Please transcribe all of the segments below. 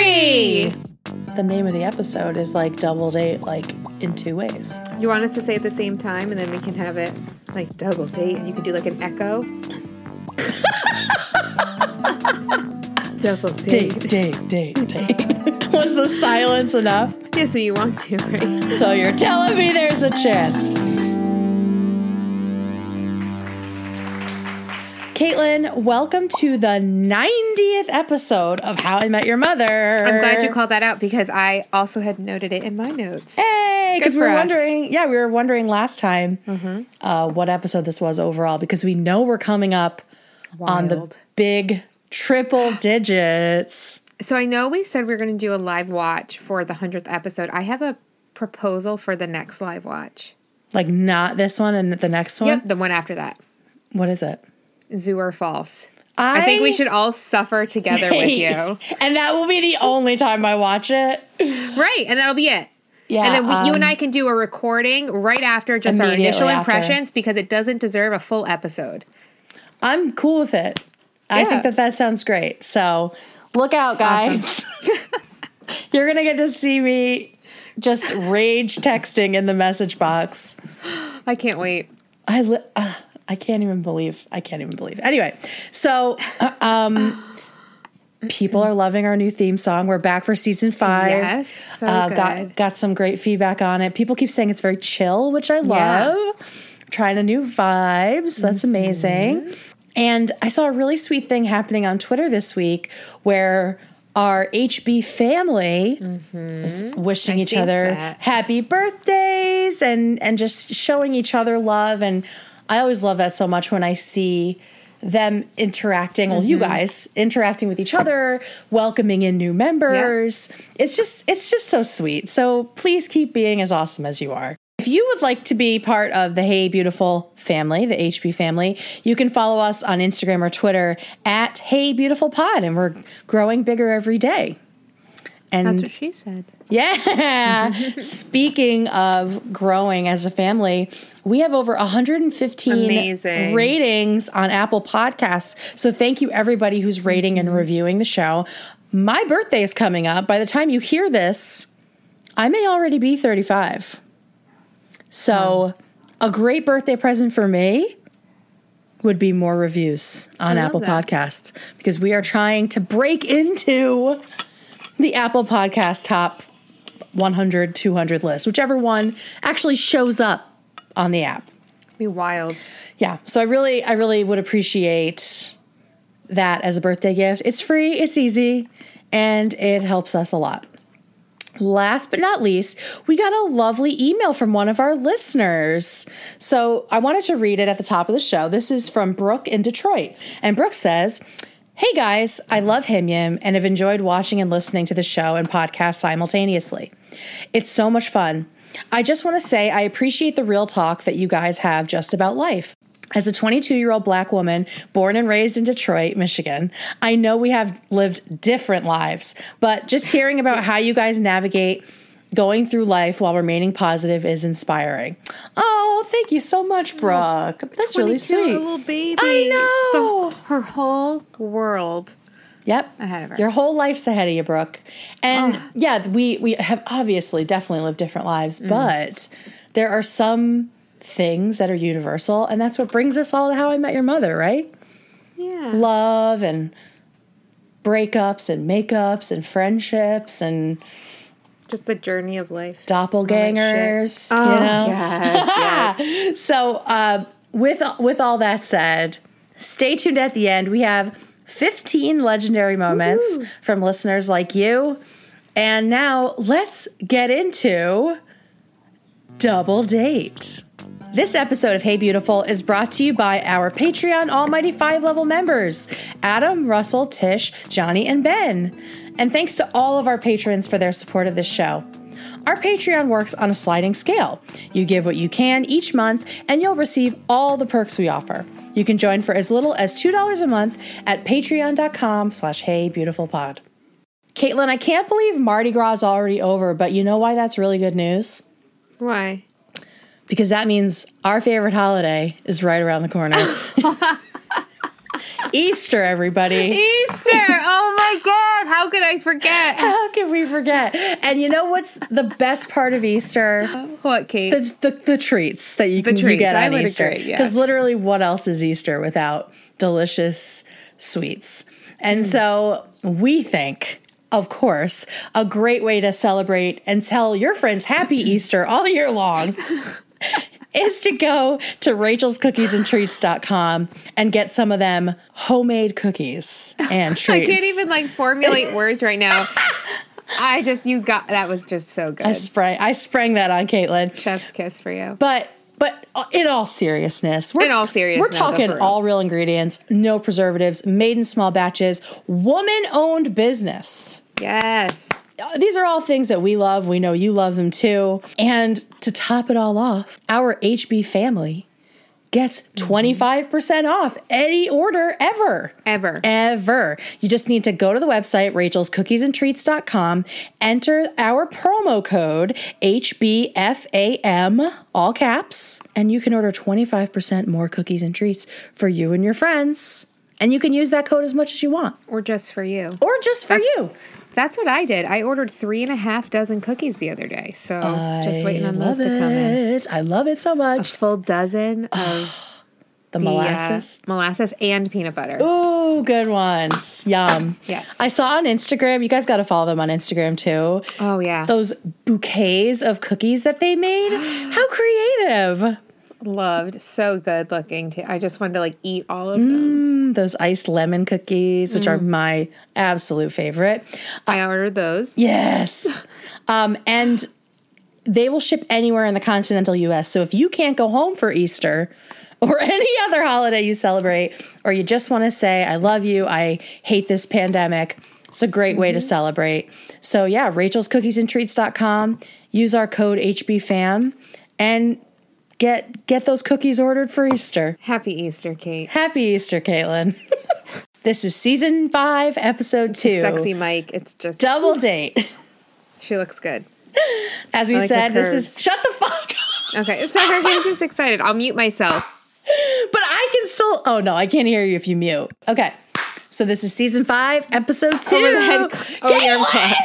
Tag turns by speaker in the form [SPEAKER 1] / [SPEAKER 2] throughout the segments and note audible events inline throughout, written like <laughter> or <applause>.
[SPEAKER 1] Free! The name of the episode is like double date, like in two ways.
[SPEAKER 2] You want us to say it at the same time and then we can have it like double date and you can do like an echo? double <laughs>
[SPEAKER 1] Date,
[SPEAKER 2] date.
[SPEAKER 1] date, date, date. <laughs> Was the silence enough?
[SPEAKER 2] Yeah, so you want to, right?
[SPEAKER 1] So you're telling me there's a chance. Caitlin, welcome to the 90th episode of How I Met Your Mother.
[SPEAKER 2] I'm glad you called that out because I also had noted it in my notes.
[SPEAKER 1] Hey, because we were
[SPEAKER 2] us.
[SPEAKER 1] wondering, yeah, we were wondering last time uh, what episode this was overall because we know we're coming up on the big triple <gasps> digits.
[SPEAKER 2] So I know we said we are going to do a live watch for the 100th episode. I have a proposal for the next live watch.
[SPEAKER 1] Like not this one and the next one.
[SPEAKER 2] Yep, the one after that.
[SPEAKER 1] What is it?
[SPEAKER 2] Zoo or false. I think we should all suffer together with you. <laughs>
[SPEAKER 1] and that will be the only time I watch it.
[SPEAKER 2] Right, and that'll be it.
[SPEAKER 1] Yeah.
[SPEAKER 2] and then we, you and
[SPEAKER 1] um,
[SPEAKER 2] I can do a recording right after just our initial
[SPEAKER 1] after.
[SPEAKER 2] impressions because it doesn't deserve a full episode.
[SPEAKER 1] I'm cool with it. I think that that sounds great. So look out, guys. <laughs> You're going to get to see me just rage texting in the message box. <gasps>
[SPEAKER 2] I can't wait.
[SPEAKER 1] I li- uh, I can't even believe. I can't even believe. Anyway, so uh, um, people are loving our new theme song. We're back for season five.
[SPEAKER 2] Yes, so
[SPEAKER 1] uh, got got some great feedback on it. People keep saying it's very chill, which I love. Trying a new vibes. That's
[SPEAKER 2] Mm-hmm.
[SPEAKER 1] amazing. And I saw a really sweet thing happening on Twitter this week where our HB family was wishing
[SPEAKER 2] Mm-hmm. I
[SPEAKER 1] each other
[SPEAKER 2] that.
[SPEAKER 1] happy birthdays and and just showing each other love and I always love that so much when I see them interacting well you
[SPEAKER 2] Mm-hmm.
[SPEAKER 1] guys interacting with each other welcoming in new members it's just it's just so sweet so please keep being as awesome as you are if you would like to be part of the Hey Beautiful family, the HB family, you can follow us on Instagram or Twitter at Hey Beautiful Pod, and we're growing bigger every day. And
[SPEAKER 2] That's what she said.
[SPEAKER 1] yeah. <laughs> Speaking of growing as a family, we have over 115
[SPEAKER 2] Amazing.
[SPEAKER 1] ratings on Apple Podcasts. So thank you everybody who's mm-hmm. rating and reviewing the show. My birthday is coming up. By the time you hear this, I may already be 35. So a great birthday present for me would be more reviews on Apple
[SPEAKER 2] that.
[SPEAKER 1] Podcasts because we are trying to break into the Apple Podcast top 100, 200 list, whichever one actually shows up on the app.
[SPEAKER 2] Be wild.
[SPEAKER 1] Yeah. So I really, I really would appreciate that as a birthday gift. It's free, it's easy, and it helps us a lot. Last but not least, we got a lovely email from one of our listeners. So I wanted to read it at the top of the show. This is from Brooke in Detroit. And Brooke says, Hey guys, I love HIMYM and have enjoyed watching and listening to the show and podcast simultaneously. It's so much fun. I just want to say I appreciate the real talk that you guys have just about life. As a 22 year old black woman born and raised in Detroit, Michigan, I know we have lived different lives, but just hearing about how you guys navigate going through life while remaining positive is inspiring. Oh, thank you so much, Brooke. That's really sweet.
[SPEAKER 2] a little baby.
[SPEAKER 1] I know.
[SPEAKER 2] The- her whole world.
[SPEAKER 1] Yep.
[SPEAKER 2] Ahead of her.
[SPEAKER 1] Your whole life's ahead of you, Brooke. And oh. yeah, we we have obviously definitely lived different lives, mm. but there are some things that are universal, and that's what brings us all to how I met your mother, right?
[SPEAKER 2] Yeah.
[SPEAKER 1] Love and breakups and makeups and friendships and
[SPEAKER 2] Just the journey of life.
[SPEAKER 1] doppelgangers,
[SPEAKER 2] Oh,
[SPEAKER 1] you know? <laughs>
[SPEAKER 2] yes, yes. <laughs>
[SPEAKER 1] So, uh, with with all that said, stay tuned at the end. We have 15 legendary moments from listeners like you. And now let's get into Double Date. This episode of Hey Beautiful is brought to you by our Patreon Almighty Five level members Adam, Russell, Tish, Johnny, and Ben. And thanks to all of our patrons for their support of this show. Our Patreon works on a sliding scale. You give what you can each month, and you'll receive all the perks we offer. You can join for as little as $2 a month at patreon.com slash heybeautifulpod. Caitlin, I can't believe Mardi Gras is already over, but you know why that's really good news?
[SPEAKER 2] Why?
[SPEAKER 1] Because that means our favorite holiday is right around the corner. <laughs> Easter, everybody.
[SPEAKER 2] Easter. Oh my God. How could I forget? <laughs>
[SPEAKER 1] How can we forget? And you know what's the best part of Easter?
[SPEAKER 2] What, Kate?
[SPEAKER 1] The, the, the treats that you can you
[SPEAKER 2] treats,
[SPEAKER 1] get
[SPEAKER 2] I
[SPEAKER 1] on Easter. Because
[SPEAKER 2] yes.
[SPEAKER 1] literally, what else is Easter without delicious sweets? And so we think, of course, a great way to celebrate and tell your friends Happy Easter all year long. <laughs> Is to go to rachelscookiesandtreats.com and get some of them homemade cookies and treats. <laughs>
[SPEAKER 2] I can't even like formulate <laughs> words right now. I just, you got, that was just so good.
[SPEAKER 1] I sprang I sprang that on Caitlin.
[SPEAKER 2] Chef's kiss for you.
[SPEAKER 1] But but uh, in all seriousness, we're,
[SPEAKER 2] In all seriousness,
[SPEAKER 1] we're talking all real ingredients, no preservatives, made in small batches, woman owned business.
[SPEAKER 2] Yes.
[SPEAKER 1] These are all things that we love. We know you love them too. And to top it all off, our HB family gets 25% off any order ever.
[SPEAKER 2] Ever.
[SPEAKER 1] Ever. You just need to go to the website, rachelscookiesandtreats.com, enter our promo code HBFAM, all caps, and you can order 25% more cookies and treats for you and your friends. And you can use that code as much as you want,
[SPEAKER 2] Or just for you.
[SPEAKER 1] or just for
[SPEAKER 2] That's-
[SPEAKER 1] you.
[SPEAKER 2] That's what I did. I ordered three and a half dozen cookies the other day. So just waiting on
[SPEAKER 1] I
[SPEAKER 2] those
[SPEAKER 1] love
[SPEAKER 2] to come in.
[SPEAKER 1] it. I love it so much.
[SPEAKER 2] A full dozen of <sighs>
[SPEAKER 1] The
[SPEAKER 2] the, uh,
[SPEAKER 1] molasses.
[SPEAKER 2] molasses and peanut butter.
[SPEAKER 1] Ooh, good ones. Yum.
[SPEAKER 2] Yes.
[SPEAKER 1] I saw on Instagram, you guys got to follow them on Instagram too.
[SPEAKER 2] Oh, yeah.
[SPEAKER 1] Those bouquets of cookies that they made. <gasps> How creative.
[SPEAKER 2] Loved. So good looking too. I just wanted to like eat all of them.
[SPEAKER 1] Mm, Those iced lemon cookies, which are
[SPEAKER 2] Mm.
[SPEAKER 1] my absolute favorite.
[SPEAKER 2] I ordered those.
[SPEAKER 1] Yes. <laughs> um, and they will ship anywhere in the continental US. So if you can't go home for Easter or <laughs> any other holiday you celebrate, or you just want to say, I love you, I hate this pandemic, it's a great way to celebrate. So yeah, Rachel's Cookies and Treats.com. Use our code HBFAM and get get those cookies ordered for Easter.
[SPEAKER 2] Happy Easter, Kate.
[SPEAKER 1] Happy Easter, Caitlin. <laughs> this is season five, episode two.
[SPEAKER 2] Sexy Mike. It's just
[SPEAKER 1] Double <laughs> date.
[SPEAKER 2] she looks good.
[SPEAKER 1] As we
[SPEAKER 2] like
[SPEAKER 1] said, this is shut the fuck up.
[SPEAKER 2] Okay, so I'm just excited. I'll mute myself.
[SPEAKER 1] But I can still. Oh no, I can't hear you if you mute. Okay, so this is season five, episode oh, two.
[SPEAKER 2] Over the head, over the arm
[SPEAKER 1] Caitlin!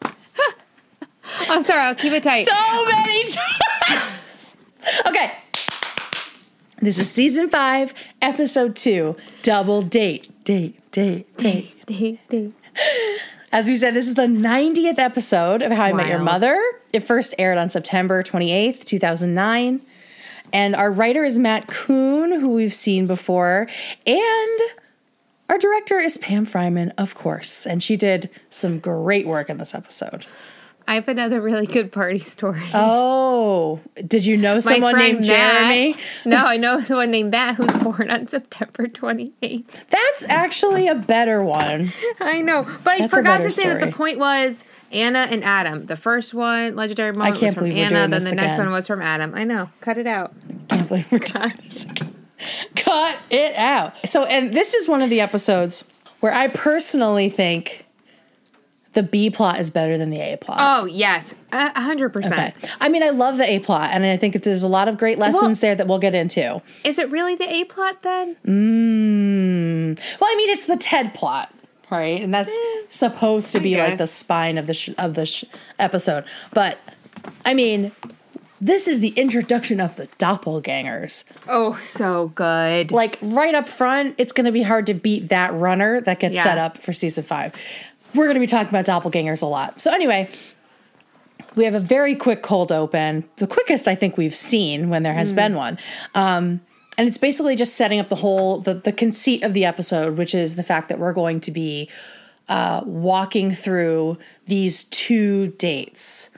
[SPEAKER 2] clap. <laughs> I'm sorry. I'll keep it tight.
[SPEAKER 1] So many times. Okay, this is season five, episode two, double date, date, date, date.
[SPEAKER 2] Date, ding.
[SPEAKER 1] As we said, this is the 90th episode of How I Met Your Mother. It first aired on September 28th, 2009. And our writer is Matt Kuhn, who we've seen before. And our director is Pam Fryman, of course. And she did some great work in this episode.
[SPEAKER 2] I have another really good party story.
[SPEAKER 1] Oh, did you know someone named
[SPEAKER 2] Matt-
[SPEAKER 1] Jeremy?
[SPEAKER 2] No, I know someone named Matt who's born on September 28th.
[SPEAKER 1] That's actually a better one.
[SPEAKER 2] I know, but I
[SPEAKER 1] That's a
[SPEAKER 2] forgot to say that the point was Anna and Adam. The first one, legendary moment,
[SPEAKER 1] can't
[SPEAKER 2] was from
[SPEAKER 1] believe we're
[SPEAKER 2] Anna. Then the next one was from Adam. I know. Cut it out.
[SPEAKER 1] can't believe we're doing this again. Cut it out. So, and this is one of the episodes where I personally think the B plot is better than the A plot.
[SPEAKER 2] Oh yes, a hundred percent.
[SPEAKER 1] I mean, I love the A plot, and I think that there's a lot of great lessons
[SPEAKER 2] Well-
[SPEAKER 1] there that we'll get into.
[SPEAKER 2] Is it really the A plot then?
[SPEAKER 1] Mm. Well, I mean, it's the Ted plot, right? And that's supposed to
[SPEAKER 2] I
[SPEAKER 1] be like the spine of the sh- of the sh- episode. But I mean, this is the introduction of the doppelgangers.
[SPEAKER 2] Oh, so good.
[SPEAKER 1] like right up front, it's going to be hard to beat that runner that gets
[SPEAKER 2] Yeah.
[SPEAKER 1] set up for season five. We're going to be talking about doppelgangers a lot. So, anyway, we have a very quick cold open, the quickest I think we've seen when there has been one. Um, and it's basically just setting up the whole the, the conceit of the episode, which is the fact that we're going to be uh, walking through these two dates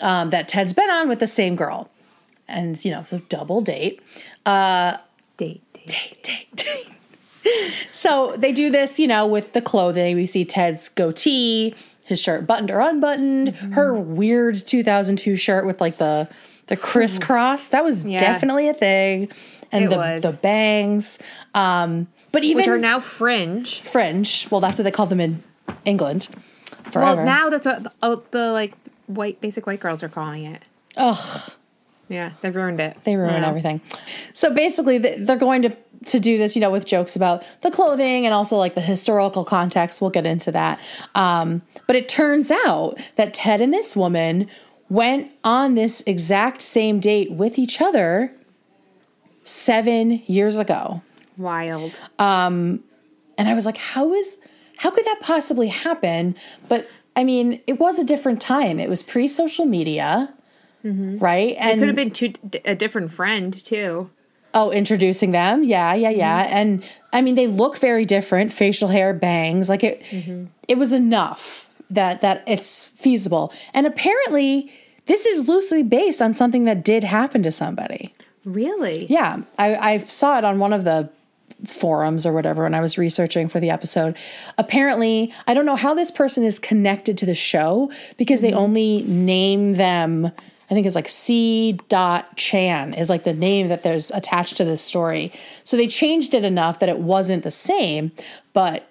[SPEAKER 1] um, that Ted's been on with the same girl, and you know, so double date
[SPEAKER 2] date, date.
[SPEAKER 1] date, date, date. <laughs> so they do this, you know, with the clothing. We see Ted's goatee, his shirt buttoned or unbuttoned,
[SPEAKER 2] Mm-hmm.
[SPEAKER 1] her weird 2002 shirt with like the the crisscross. That was
[SPEAKER 2] Yeah.
[SPEAKER 1] definitely a thing. And
[SPEAKER 2] It
[SPEAKER 1] the
[SPEAKER 2] was.
[SPEAKER 1] the bangs. Um, but even
[SPEAKER 2] Which are now fringe.
[SPEAKER 1] fringe. Well, that's what they call them in England forever.
[SPEAKER 2] Well, now that's what the, oh, the like white basic white girls are calling it.
[SPEAKER 1] Ugh.
[SPEAKER 2] Yeah, they've ruined it.
[SPEAKER 1] They ruin
[SPEAKER 2] Yeah.
[SPEAKER 1] everything. So basically, they're going to to do this, you know, with jokes about the clothing and also like the historical context. We'll get into that. Um, but it turns out that Ted and this woman went on this exact same date with each other seven years ago.
[SPEAKER 2] Wild.
[SPEAKER 1] And I was like, how is how could that possibly happen? But I mean, it was a different time. It was pre social media, right? And it
[SPEAKER 2] Could have been two, a different friend too.
[SPEAKER 1] Oh, introducing them, yeah, yeah, yeah. Mm-hmm. And I mean, they look very different. Facial hair, bangs, like it. Mm-hmm. It was enough that that it's feasible. And apparently, this is loosely based on something that did happen to somebody.
[SPEAKER 2] Really?
[SPEAKER 1] Yeah, I, I saw it on one of the forums or whatever when I was researching for the episode. Apparently, I don't know how this person is connected to the show because they mm-hmm. only name them. I think it's like C. Dot Chan is like the name that there's attached to this story. So they changed it enough that it wasn't the same, but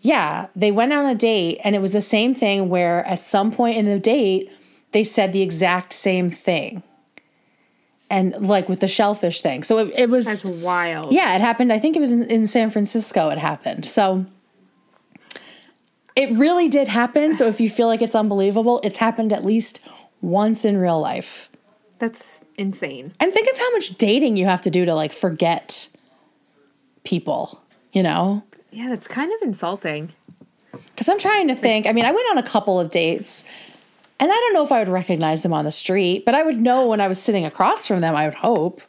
[SPEAKER 1] yeah, they went on a date and it was the same thing where at some point in the date they said the exact same thing. And like with the shellfish thing. So it, it was
[SPEAKER 2] That's wild.
[SPEAKER 1] yeah, it happened. I think it was in, in San Francisco. It happened. So it really did happen. So if you feel like it's unbelievable, it's happened at least once in real life.
[SPEAKER 2] That's insane.
[SPEAKER 1] And think of how much dating you have to do to like forget people, you know?
[SPEAKER 2] Yeah, that's kind of insulting.
[SPEAKER 1] Because I'm trying to think. I mean, I went on a couple of dates, and I don't know if I would recognize them on the street, but I would know when I was sitting across from them, I would hope.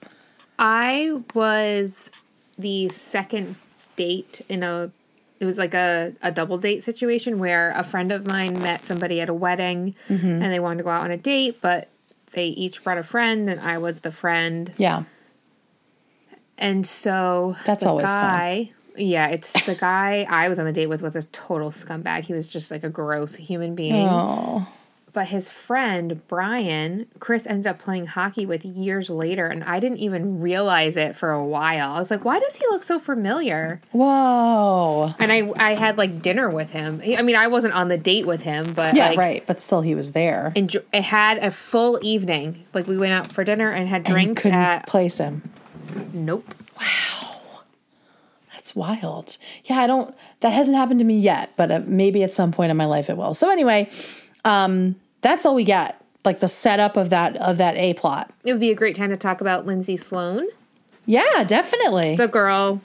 [SPEAKER 2] I was the second date in a it was like a, a double date situation where a friend of mine met somebody at a wedding mm-hmm. and they wanted to go out on a date, but they each brought a friend and I was the friend.
[SPEAKER 1] Yeah.
[SPEAKER 2] And so
[SPEAKER 1] That's
[SPEAKER 2] the
[SPEAKER 1] always fun.
[SPEAKER 2] guy, Yeah, it's the guy I was on the date with was a total scumbag. He was just like a gross human being.
[SPEAKER 1] Oh.
[SPEAKER 2] But his friend, Brian, Chris ended up playing hockey with years later, and I didn't even realize it for a while. I was like, why does he look so familiar?
[SPEAKER 1] Whoa.
[SPEAKER 2] And I, I had like dinner with him. I mean, I wasn't on the date with him, but
[SPEAKER 1] Yeah,
[SPEAKER 2] like,
[SPEAKER 1] right. But still, he was there.
[SPEAKER 2] enjo- it had a full evening. Like we went out for dinner and had
[SPEAKER 1] And
[SPEAKER 2] drinks
[SPEAKER 1] couldn't
[SPEAKER 2] at.
[SPEAKER 1] place him.
[SPEAKER 2] Nope. Wow.
[SPEAKER 1] That's wild. Yeah, I don't. That hasn't happened to me yet, but uh, maybe at some point in my life it will. So anyway, um, that's all we got. Like the setup of that of that a plot.
[SPEAKER 2] It would be a great time to talk about Lindsay Sloan,
[SPEAKER 1] Yeah, definitely.
[SPEAKER 2] the girl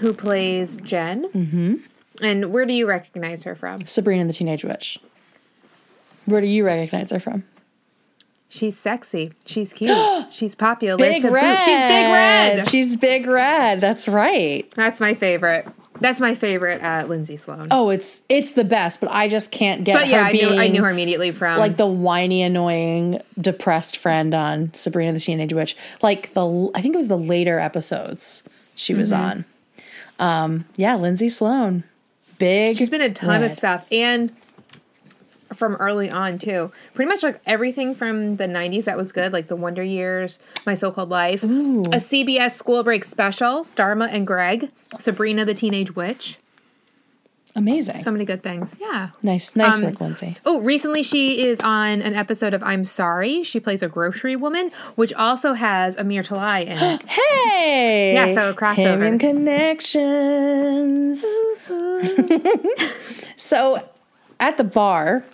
[SPEAKER 2] who plays Jen. Mm-hmm. And where do you recognize her from?
[SPEAKER 1] Sabrina the Teenage Witch. Where do you recognize her from?
[SPEAKER 2] She's sexy. She's cute. <gasps> She's popular.
[SPEAKER 1] Big
[SPEAKER 2] to boot.
[SPEAKER 1] red.
[SPEAKER 2] She's big red.
[SPEAKER 1] She's big red. That's right.
[SPEAKER 2] That's my favorite. That's my favorite uh, Lindsay Sloan.
[SPEAKER 1] Oh, it's it's the best, but I just can't get
[SPEAKER 2] but yeah, I knew I knew her immediately from
[SPEAKER 1] like the whiny, annoying, depressed friend on Sabrina the Teenage Witch. Like the I think it was the later episodes she was
[SPEAKER 2] Mm-hmm.
[SPEAKER 1] on. Um, yeah, Lindsay Sloan, big.
[SPEAKER 2] She's been a ton
[SPEAKER 1] red.
[SPEAKER 2] of stuff and from early on too. Pretty much like everything from the 90s that was good, like The Wonder Years, My So-Called Life, a CBS school break special, Dharma and Greg, Sabrina the Teenage Witch.
[SPEAKER 1] Amazing.
[SPEAKER 2] So many good things. Yeah.
[SPEAKER 1] nice, nice
[SPEAKER 2] Um,
[SPEAKER 1] work, Lindsay.
[SPEAKER 2] Oh, recently she is on an episode of I'm Sorry. She plays a grocery woman, which also has Amir Talai in it. <gasps>
[SPEAKER 1] Hey,
[SPEAKER 2] Yeah, so a crossover.
[SPEAKER 1] Him and connections. <laughs> so, at the bar,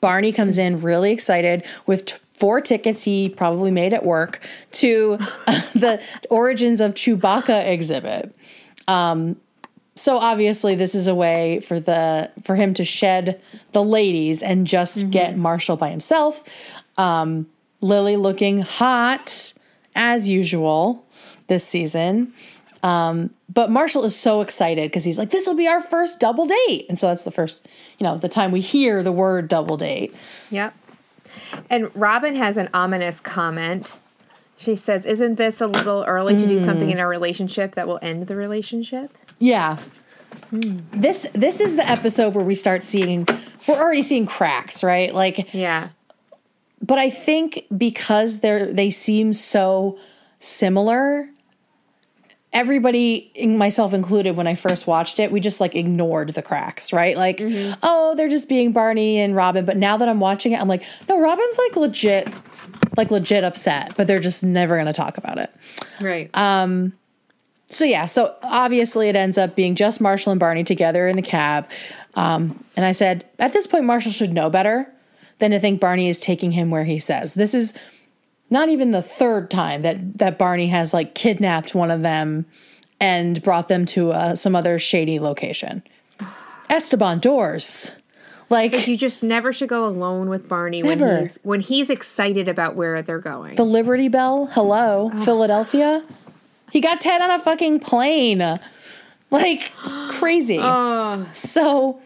[SPEAKER 1] Barney comes in really excited with t- four tickets he probably made at work to <laughs> the Origins of Chewbacca exhibit. Um, so obviously this is a way for the for him to shed the ladies and just get Marshall by himself. Um, Lily looking hot as usual this season. Um, but Marshall is so excited because he's like, this will be our first double date. And so that's the first, you know, the time we hear the word double date.
[SPEAKER 2] Yep. And Robin has an ominous comment. She says, Isn't this a little early to do something in a relationship that will end the relationship?
[SPEAKER 1] Yeah. This this is the episode where we start seeing we're already seeing cracks, right? Like
[SPEAKER 2] Yeah.
[SPEAKER 1] but I think because they're they seem so similar, everybody, myself included, when I first watched it, we just like ignored the cracks, right? Like, oh, they're just being Barney and Robin. But now that I'm watching it, I'm like, no, Robin's like legit, like legit upset, but they're just never gonna talk about it.
[SPEAKER 2] Right.
[SPEAKER 1] Um, so yeah, so obviously it ends up being just Marshall and Barney together in the cab. Um, and I said, at this point, Marshall should know better than to think Barney is taking him where he says. This is not even the third time that that Barney has like kidnapped one of them and brought them to uh, some other shady location. <sighs> Esteban doors. Like
[SPEAKER 2] You just never should go alone with Barney
[SPEAKER 1] Never.
[SPEAKER 2] when he's when he's excited about where they're going.
[SPEAKER 1] the Liberty Bell, hello, Philadelphia. He got Ted on a fucking plane. Like <gasps> crazy. So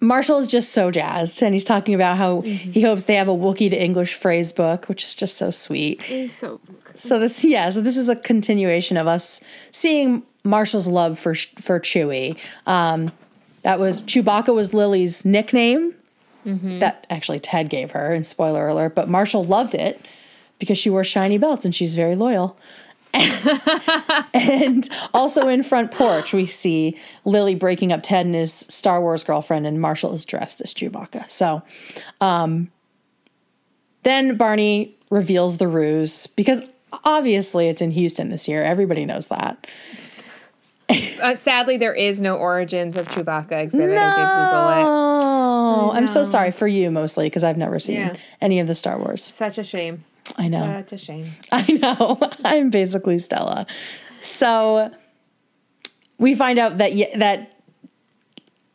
[SPEAKER 1] Marshall is just so jazzed and he's talking about how he hopes they have a Wookiee to English phrase book, which is just so sweet.
[SPEAKER 2] So
[SPEAKER 1] So this yeah, so this is a continuation of us seeing Marshall's love for for Chewie. Um that was Chewbacca was Lily's nickname. That actually Ted gave her, and spoiler alert, but Marshall loved it because she wore shiny belts and she's very loyal. <laughs> and also in front porch, we see Lily breaking up Ted and his Star Wars girlfriend, and Marshall is dressed as Chewbacca. So, um, then Barney reveals the ruse because obviously it's in Houston this year. Everybody knows that. <laughs>
[SPEAKER 2] uh, sadly there is no origins of Chewbacca exhibit. I did Google it.
[SPEAKER 1] Oh, I'm so sorry for you mostly because I've never seen
[SPEAKER 2] Yeah.
[SPEAKER 1] any of the Star Wars.
[SPEAKER 2] Such a shame.
[SPEAKER 1] I know.
[SPEAKER 2] Such a shame. <laughs>
[SPEAKER 1] I know. <laughs> I'm basically Stella. So we find out that that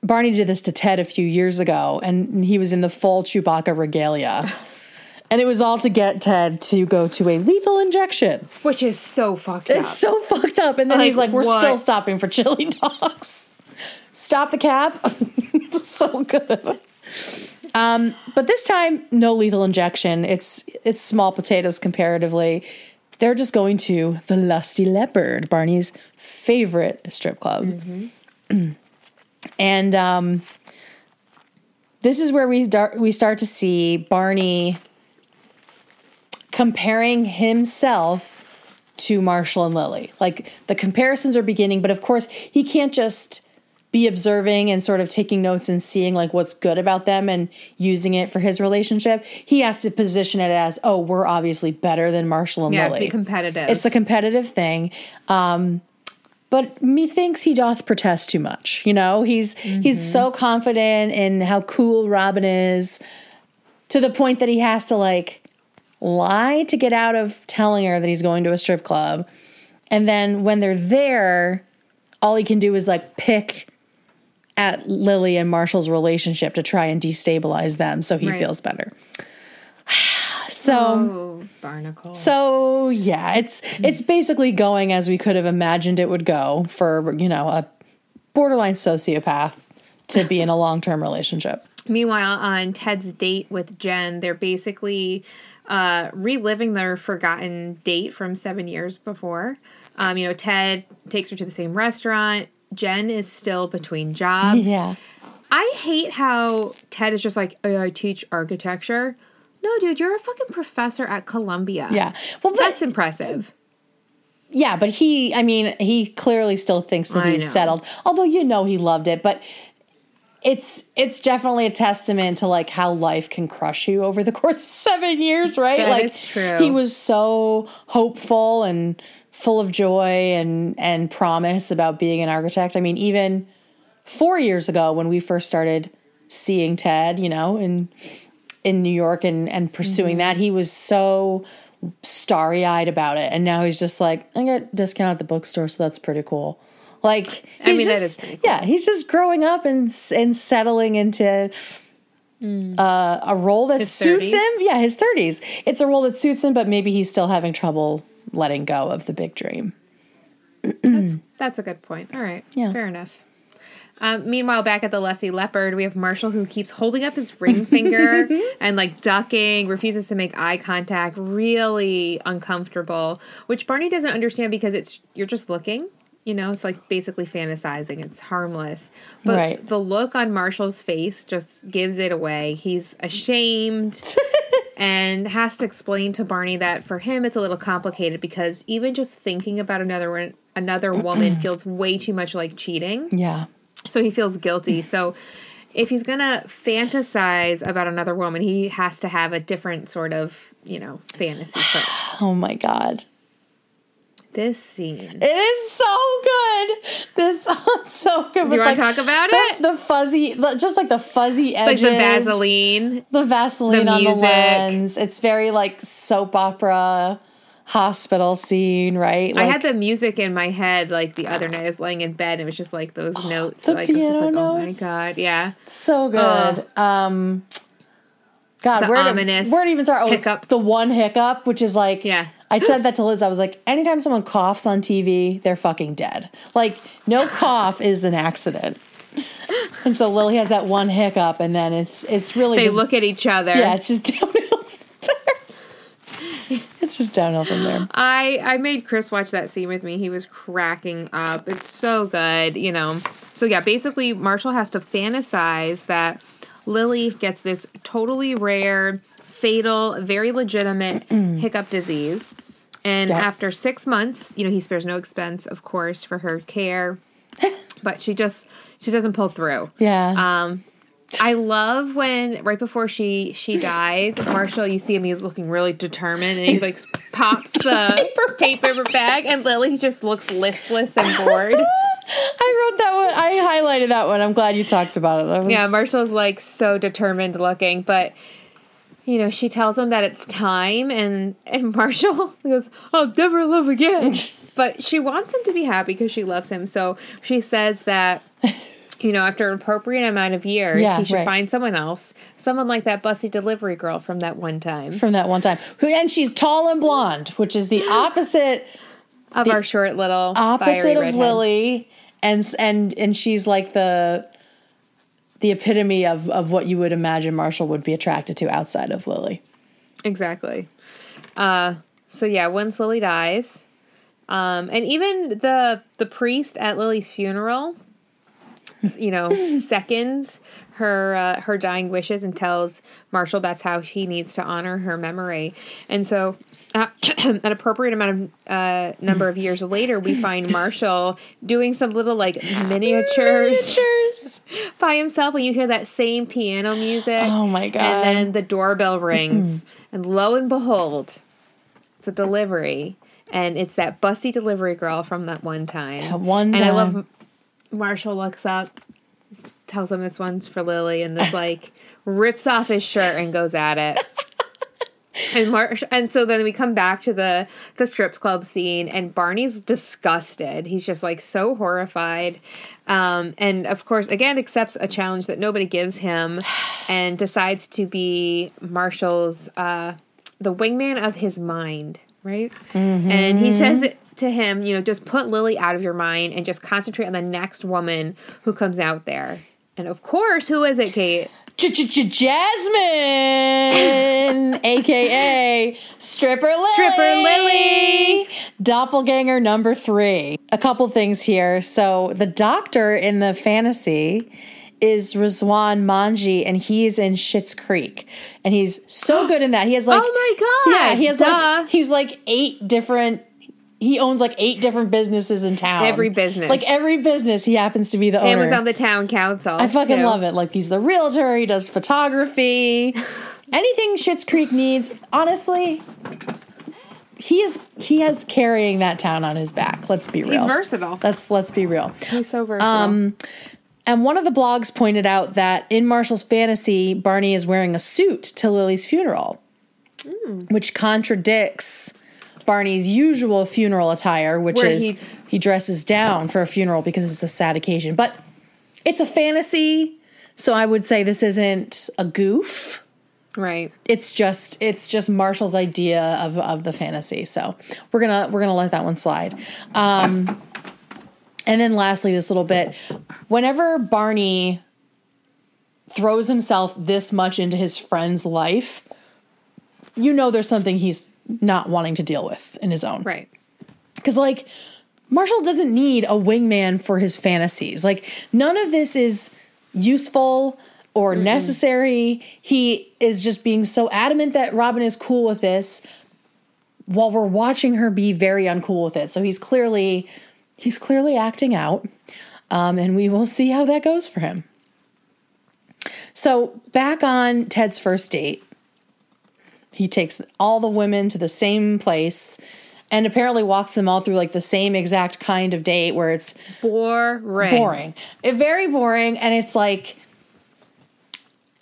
[SPEAKER 1] Barney did this to Ted a few years ago, and he was in the full Chewbacca regalia. <laughs> And it was all to get Ted to go to a lethal injection.
[SPEAKER 2] Which is so fucked up.
[SPEAKER 1] It's so fucked up. And then he's
[SPEAKER 2] Like,
[SPEAKER 1] like, "We're
[SPEAKER 2] what?
[SPEAKER 1] still stopping for chili dogs. Stop the cab." so good. Um, but this time, no lethal injection. It's it's small potatoes comparatively. They're just going to the Lusty Leopard, Barney's favorite strip club, <clears throat> and um, this is where we start we start to see Barney comparing himself to Marshall and Lily. Like the comparisons are beginning, but of course he can't just be observing and sort of taking notes and seeing like what's good about them and using it for his relationship. He has to position it as, oh, we're obviously better than Marshall and
[SPEAKER 2] Yeah,
[SPEAKER 1] Lily.
[SPEAKER 2] be competitive.
[SPEAKER 1] It's a competitive thing. Um, but methinks he doth protest too much. You know, he's he's so confident in how cool Robin is to the point that he has to like lie to get out of telling her that he's going to a strip club. And then when they're there, all he can do is like pick at Lily and Marshall's relationship to try and destabilize them so he
[SPEAKER 2] Right.
[SPEAKER 1] feels better. <sighs> so
[SPEAKER 2] oh, Barnacle.
[SPEAKER 1] so yeah, it's it's basically going as we could have imagined it would go for, you know, a borderline sociopath to be in a long-term relationship.
[SPEAKER 2] Meanwhile, on Ted's date with Jen, they're basically uh, reliving their forgotten date from seven years before. Um, you know, Ted takes her to the same restaurant. Jen is still between jobs.
[SPEAKER 1] Yeah.
[SPEAKER 2] I hate how Ted is just like, oh, I teach architecture. No, dude, you're a fucking professor at Columbia.
[SPEAKER 1] Yeah. Well, but
[SPEAKER 2] That's impressive.
[SPEAKER 1] Yeah, but he, I mean, he clearly still thinks that
[SPEAKER 2] I
[SPEAKER 1] he's
[SPEAKER 2] know.
[SPEAKER 1] settled. Although you know he loved it, but it's it's definitely a testament to like how life can crush you over the course of <laughs> seven years, right?
[SPEAKER 2] That
[SPEAKER 1] like
[SPEAKER 2] true.
[SPEAKER 1] he was so hopeful and full of joy and and promise about being an architect. I mean, even four years ago when we first started seeing Ted, you know, in in New York and and
[SPEAKER 2] Mm-hmm.
[SPEAKER 1] pursuing that, he was so starry eyed about it, and now he's just like, I got discount at the bookstore, so that's pretty cool. Like,
[SPEAKER 2] I mean, that
[SPEAKER 1] just-
[SPEAKER 2] cool.
[SPEAKER 1] yeah, he's just growing up and and settling into uh, a role that
[SPEAKER 2] His
[SPEAKER 1] suits
[SPEAKER 2] 30s?
[SPEAKER 1] him. Yeah, his thirties. It's a role that suits him, but maybe he's still having trouble letting go of the big dream.
[SPEAKER 2] That's a good point. All right.
[SPEAKER 1] Yeah.
[SPEAKER 2] Fair enough. Um, meanwhile, back at the Lusty Leopard, we have Marshall who keeps holding up his ring <laughs> finger and like ducking, refuses to make eye contact, really uncomfortable, which Barney doesn't understand because it's you're just looking. You know, it's like basically fantasizing. It's harmless. But
[SPEAKER 1] Right.
[SPEAKER 2] the look on Marshall's face just gives it away. He's ashamed <laughs> and has to explain to Barney that for him it's a little complicated because even just thinking about another another <clears throat> woman feels way too much like cheating.
[SPEAKER 1] Yeah.
[SPEAKER 2] So he feels guilty. So if he's gonna fantasize about another woman, he has to have a different sort of, you know, fantasy first. <sighs>
[SPEAKER 1] Oh my god.
[SPEAKER 2] This scene.
[SPEAKER 1] It is so good. This <laughs> so good.
[SPEAKER 2] Do you want to talk about
[SPEAKER 1] the,
[SPEAKER 2] it?
[SPEAKER 1] The fuzzy, just like the fuzzy edges, like
[SPEAKER 2] the Vaseline.
[SPEAKER 1] the Vaseline
[SPEAKER 2] the
[SPEAKER 1] on the
[SPEAKER 2] music.
[SPEAKER 1] lens. It's very like soap opera hospital scene, right?
[SPEAKER 2] I had the music in my head like the other night. I was laying in bed. And it was just like those <gasps> notes.
[SPEAKER 1] the
[SPEAKER 2] like it was just like,
[SPEAKER 1] piano
[SPEAKER 2] oh my god, yeah.
[SPEAKER 1] so good. um, God,
[SPEAKER 2] The
[SPEAKER 1] where
[SPEAKER 2] ominous
[SPEAKER 1] did, where did even start? Oh,
[SPEAKER 2] hiccup.
[SPEAKER 1] the one hiccup, which is like,
[SPEAKER 2] Yeah.
[SPEAKER 1] I said that to Liz. I was like, anytime someone coughs on TV, they're fucking dead. Like, no cough is an accident. And so Lily has that one hiccup, and then it's it's really
[SPEAKER 2] They
[SPEAKER 1] just,
[SPEAKER 2] look at each other.
[SPEAKER 1] yeah, it's just <laughs> downhill. From there. It's just downhill from there.
[SPEAKER 2] I I made Chris watch that scene with me. He was cracking up. It's so good, you know. So yeah, basically Marshall has to fantasize that Lily gets this totally rare, fatal, very legitimate hiccup disease. And after 6 months, you know, he spares no expense of course for her care. <laughs> but she just she doesn't pull through.
[SPEAKER 1] Yeah.
[SPEAKER 2] Um, I love when right before she she dies, Marshall, you see him, he's looking really determined, and he like <laughs> pops the
[SPEAKER 1] Paper
[SPEAKER 2] paper bag, and Lily just looks listless and bored. <laughs>
[SPEAKER 1] I wrote that one. I highlighted that one. I'm glad you talked about it. That was,
[SPEAKER 2] yeah, Marshall's like so determined looking, but you know she tells him that it's time, and and <laughs> Marshall goes, "I'll never love again." <laughs> but she wants him to be happy because she loves him, so she says that. <laughs> You know, after an appropriate amount of years,
[SPEAKER 1] Yeah,
[SPEAKER 2] he should
[SPEAKER 1] right.
[SPEAKER 2] find someone else, someone like that bussy delivery girl from that one time.
[SPEAKER 1] from that one time. Who and she's tall and blonde, which is the <gasps> opposite
[SPEAKER 2] of our short little
[SPEAKER 1] opposite of
[SPEAKER 2] redhead.
[SPEAKER 1] Lily, and and and she's like the the epitome of of what you would imagine Marshall would be attracted to outside of Lily.
[SPEAKER 2] Exactly. Uh, so yeah, once Lily dies, um, and even the the priest at Lily's funeral, you know, <laughs> seconds her uh, her dying wishes and tells Marshall that's how he needs to honor her memory. And so, uh, <clears throat> an appropriate amount of uh, number of years later, we find Marshall doing some little like miniatures
[SPEAKER 1] Miniatures. <laughs>
[SPEAKER 2] by himself and you hear that same piano music.
[SPEAKER 1] Oh my God.
[SPEAKER 2] And then the doorbell <clears throat> rings, and lo and behold, it's a delivery, and it's that busty delivery girl from that one time.
[SPEAKER 1] That one
[SPEAKER 2] And I love Marshall looks up, tells him this one's for Lily, and this like rips off his shirt and goes at it. <laughs> And Marsh, and so then we come back to the the strips club scene, and Barney's disgusted. He's just like so horrified, um, and of course, again, accepts a challenge that nobody gives him, <sighs> and decides to be Marshall's uh, the wingman of his mind, right? And he says it to him, you know, just put Lily out of your mind and just concentrate on the next woman who comes out there. And of course, who is it, Kate?
[SPEAKER 1] Jasmine, <laughs> aka Stripper Lily.
[SPEAKER 2] Stripper Lily.
[SPEAKER 1] Doppelganger number three. A couple things here. So the doctor in the fantasy is Rizwan Manji, and he's in Schitt's Creek, and he's so good in that. He has like,
[SPEAKER 2] Oh my God,
[SPEAKER 1] yeah, he has
[SPEAKER 2] duh.
[SPEAKER 1] like, he's like eight different. He owns like eight different businesses in town.
[SPEAKER 2] Every business.
[SPEAKER 1] like every business, he happens to be the owner.
[SPEAKER 2] And was on the town council.
[SPEAKER 1] I fucking
[SPEAKER 2] too.
[SPEAKER 1] love it. Like he's the realtor, he does photography. <laughs> Anything Schitt's Creek needs, honestly, he is he has carrying that town on his back. Let's be real.
[SPEAKER 2] He's versatile.
[SPEAKER 1] Let's let's be real.
[SPEAKER 2] He's so versatile.
[SPEAKER 1] Um, And one of the blogs pointed out that in Marshall's fantasy, Barney is wearing a suit to Lily's funeral, which contradicts Barney's usual funeral attire, which
[SPEAKER 2] Where
[SPEAKER 1] is
[SPEAKER 2] he-
[SPEAKER 1] he dresses down for a funeral because it's a sad occasion. But it's a fantasy, so I would say this isn't a goof.
[SPEAKER 2] right.
[SPEAKER 1] It's just it's just Marshall's idea of of the fantasy. So we're gonna we're gonna let that one slide. Um, and then lastly, this little bit, whenever Barney throws himself this much into his friend's life, you know there's something he's not wanting to deal with in his own.
[SPEAKER 2] Right.
[SPEAKER 1] Because, like, Marshall doesn't need a wingman for his fantasies. Like, none of this is useful or necessary. He is just being so adamant that Robin is cool with this while we're watching her be very uncool with it. So he's clearly he's clearly acting out. Um, and we will see how that goes for him. So back on Ted's first date, he takes all the women to the same place and apparently walks them all through like the same exact kind of date where it's
[SPEAKER 2] Boring.
[SPEAKER 1] boring. It very boring, and it's like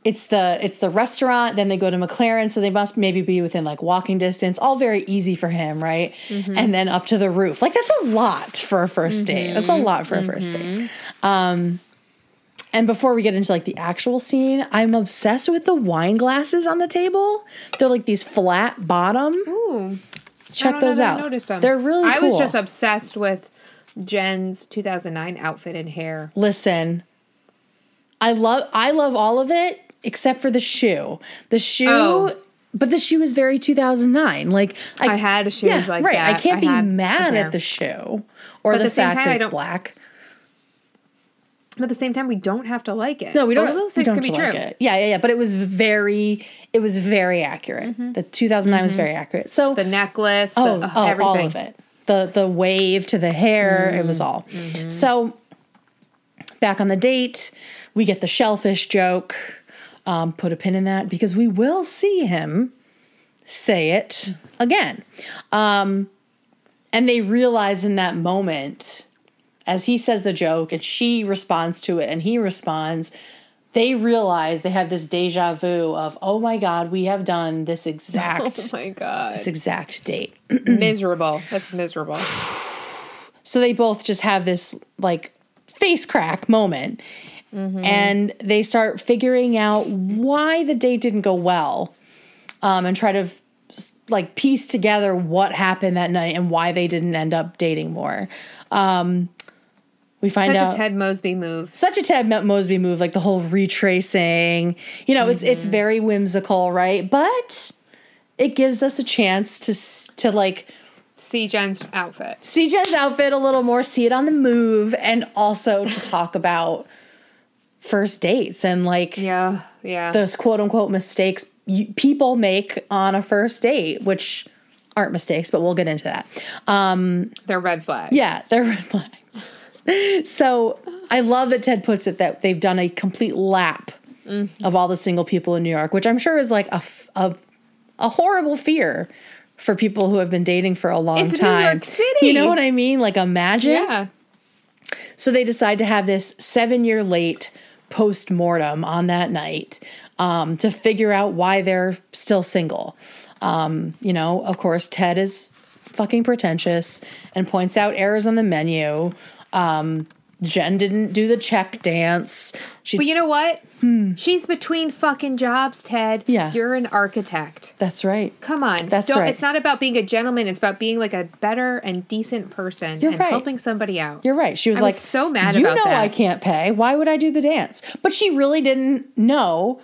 [SPEAKER 1] it's the it's the restaurant. Then they go to McLaren, so they must maybe be within like walking distance. All very easy for him, right? Mm-hmm. And then up to the roof. Like that's a lot for a 1st date. That's a mm-hmm. lot for a first date. Mm-hmm. Um, and before we get into like the actual scene, I'm obsessed with the wine glasses on the table. They're like these flat bottom.
[SPEAKER 2] Ooh.
[SPEAKER 1] Check
[SPEAKER 2] I
[SPEAKER 1] those
[SPEAKER 2] I
[SPEAKER 1] out. They're really
[SPEAKER 2] I
[SPEAKER 1] cool.
[SPEAKER 2] was just obsessed with Jen's 2009 outfit and hair.
[SPEAKER 1] Listen, I love I love all of it except for the shoe. The shoe,
[SPEAKER 2] Oh.
[SPEAKER 1] but the shoe is very 2009. Like
[SPEAKER 2] I had shoes
[SPEAKER 1] yeah,
[SPEAKER 2] like
[SPEAKER 1] right.
[SPEAKER 2] that.
[SPEAKER 1] I can't
[SPEAKER 2] I
[SPEAKER 1] be mad at the shoe or
[SPEAKER 2] But
[SPEAKER 1] the fact
[SPEAKER 2] time,
[SPEAKER 1] that
[SPEAKER 2] I
[SPEAKER 1] it's black.
[SPEAKER 2] But at the same time, we don't have to like it.
[SPEAKER 1] No, we don't.
[SPEAKER 2] Of those things
[SPEAKER 1] don't
[SPEAKER 2] can be
[SPEAKER 1] have
[SPEAKER 2] true.
[SPEAKER 1] like it. Yeah, yeah, yeah. But it was very, it was very accurate. The 2009 was very accurate. So
[SPEAKER 2] Mm-hmm. The necklace,
[SPEAKER 1] oh,
[SPEAKER 2] the, uh,
[SPEAKER 1] oh,
[SPEAKER 2] everything.
[SPEAKER 1] all of it. The the wave to the hair, it was all.
[SPEAKER 2] Mm-hmm.
[SPEAKER 1] So back on the date, we get the shellfish joke. Um, put a pin in that because we will see him say it again. Um, and they realize in that moment, as he says the joke and she responds to it and he responds, they realize they have this deja vu of, oh my God, we have done this exact <laughs>
[SPEAKER 2] Oh my god,
[SPEAKER 1] this exact date. <clears throat>
[SPEAKER 2] miserable. That's miserable.
[SPEAKER 1] So they both just have this like face crack moment. And they start figuring out why the date didn't go well. Um, and try to like piece together what happened that night and why they didn't end up dating more. Um, we find
[SPEAKER 2] Such
[SPEAKER 1] out
[SPEAKER 2] a Ted Mosby move.
[SPEAKER 1] such a Ted Mosby move, like the whole retracing. You know, it's it's mm-hmm. very whimsical, right? But it gives us a chance to to like
[SPEAKER 2] See Jen's outfit.
[SPEAKER 1] see Jen's outfit a little more, see it on the move, and also to <laughs> talk about first dates and like
[SPEAKER 2] Yeah, yeah.
[SPEAKER 1] those quote unquote mistakes you, people make on a first date, which aren't mistakes, but we'll get into that.
[SPEAKER 2] Um, they're red flags.
[SPEAKER 1] Yeah, they're <laughs> red flags. So I love that Ted puts it that they've done a complete lap of all the single people in New York, which I'm sure is like a a horrible fear for people who have been dating for a long
[SPEAKER 2] It's New
[SPEAKER 1] time.
[SPEAKER 2] York City.
[SPEAKER 1] You know what I mean? Like imagine.
[SPEAKER 2] Yeah.
[SPEAKER 1] So they decide to have this seven year late post mortem on that night um, to figure out why they're still single. Um, you know, of course, Ted is fucking pretentious and points out errors on the menu. Um, Jen didn't do the check dance. She
[SPEAKER 2] But you know what? She's between fucking jobs, Ted.
[SPEAKER 1] Hmm. Yeah.
[SPEAKER 2] You're an architect.
[SPEAKER 1] that's right.
[SPEAKER 2] Come on.
[SPEAKER 1] That's
[SPEAKER 2] Don't-
[SPEAKER 1] right.
[SPEAKER 2] It's not about being a gentleman. It's about being like a better and decent person
[SPEAKER 1] You're
[SPEAKER 2] and
[SPEAKER 1] right.
[SPEAKER 2] helping somebody out.
[SPEAKER 1] You're right. She was
[SPEAKER 2] I was
[SPEAKER 1] like,
[SPEAKER 2] so mad
[SPEAKER 1] You know,
[SPEAKER 2] that."
[SPEAKER 1] I can't pay. Why would I do the dance? But she really didn't know.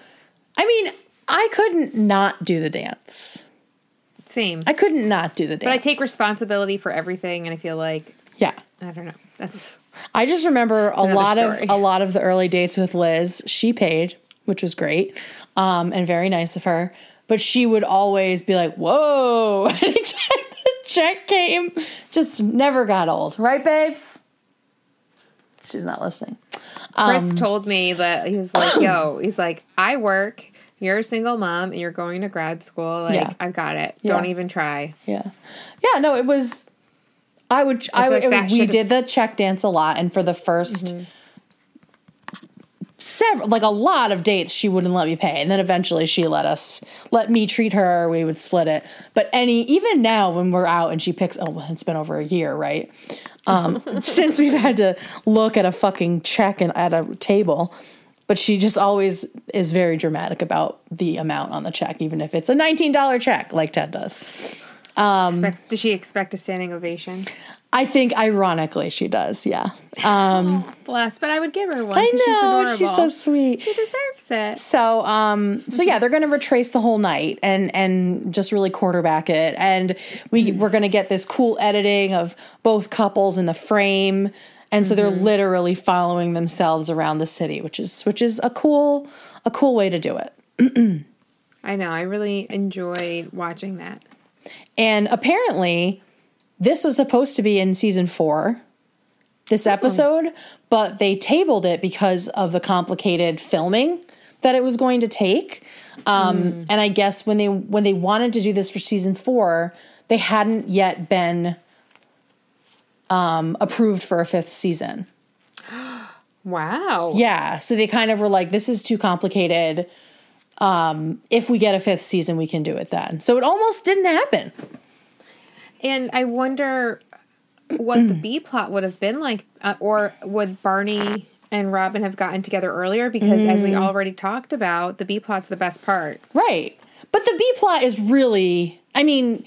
[SPEAKER 1] I mean, I couldn't not do the dance.
[SPEAKER 2] Same.
[SPEAKER 1] I couldn't not do the dance.
[SPEAKER 2] but I take responsibility for everything, and I feel like
[SPEAKER 1] Yeah.
[SPEAKER 2] I don't know. That's
[SPEAKER 1] I just remember a lot of a lot of the early dates with Liz. She paid, which was great, um, and very nice of her. But she would always be like, "Whoa!" <laughs> Anytime the check came, just never got old, right, babes? She's not listening.
[SPEAKER 2] Chris
[SPEAKER 1] Um,
[SPEAKER 2] told me that he was like, <coughs> "Yo," he's like, "I work. You're a single mom, and you're going to grad school. Like,
[SPEAKER 1] Yeah.
[SPEAKER 2] I've got it. Don't even try."
[SPEAKER 1] Yeah, yeah. No, it was. I would. I,
[SPEAKER 2] feel
[SPEAKER 1] would.
[SPEAKER 2] like
[SPEAKER 1] we did the check dance a lot, and for the 1st several, like a lot of dates, she wouldn't let me pay, and then eventually she let us let me treat her. We would split it. But any even now when we're out and she picks, oh, it's been over a year, right? Um, <laughs> since we've had to look at a fucking check and at a table. But she just always is very dramatic about the amount on the check, even if it's a $19 check, like Ted does. Um,
[SPEAKER 2] Expect, does she expect a standing ovation?
[SPEAKER 1] I think ironically she does, yeah.
[SPEAKER 2] um Bless, but I would give her one.
[SPEAKER 1] I know,
[SPEAKER 2] she's,
[SPEAKER 1] she's, so sweet.
[SPEAKER 2] She deserves it.
[SPEAKER 1] So um so yeah, they're gonna retrace the whole night and and just really quarterback it. And we we're gonna get this cool editing of both couples in the frame. And so they're literally following themselves around the city, which is which is a cool a cool way to do it. <clears throat>
[SPEAKER 2] I know. I really enjoyed watching that.
[SPEAKER 1] And apparently, this was supposed to be in season four, this episode, but they tabled it because of the complicated filming that it was going to take. Um, And I guess when they when they wanted to do this for season four, they hadn't yet been um, approved for a fifth season. <gasps>
[SPEAKER 2] Wow.
[SPEAKER 1] Yeah, so they kind of were like, "This is too complicated. Um, if we get a fifth season, we can do it then." So it almost didn't happen.
[SPEAKER 2] And I wonder what the B plot would have been like, uh, or would Barney and Robin have gotten together earlier? Because as we already talked about, the B plot's the best part.
[SPEAKER 1] Right. But the B plot is really I mean,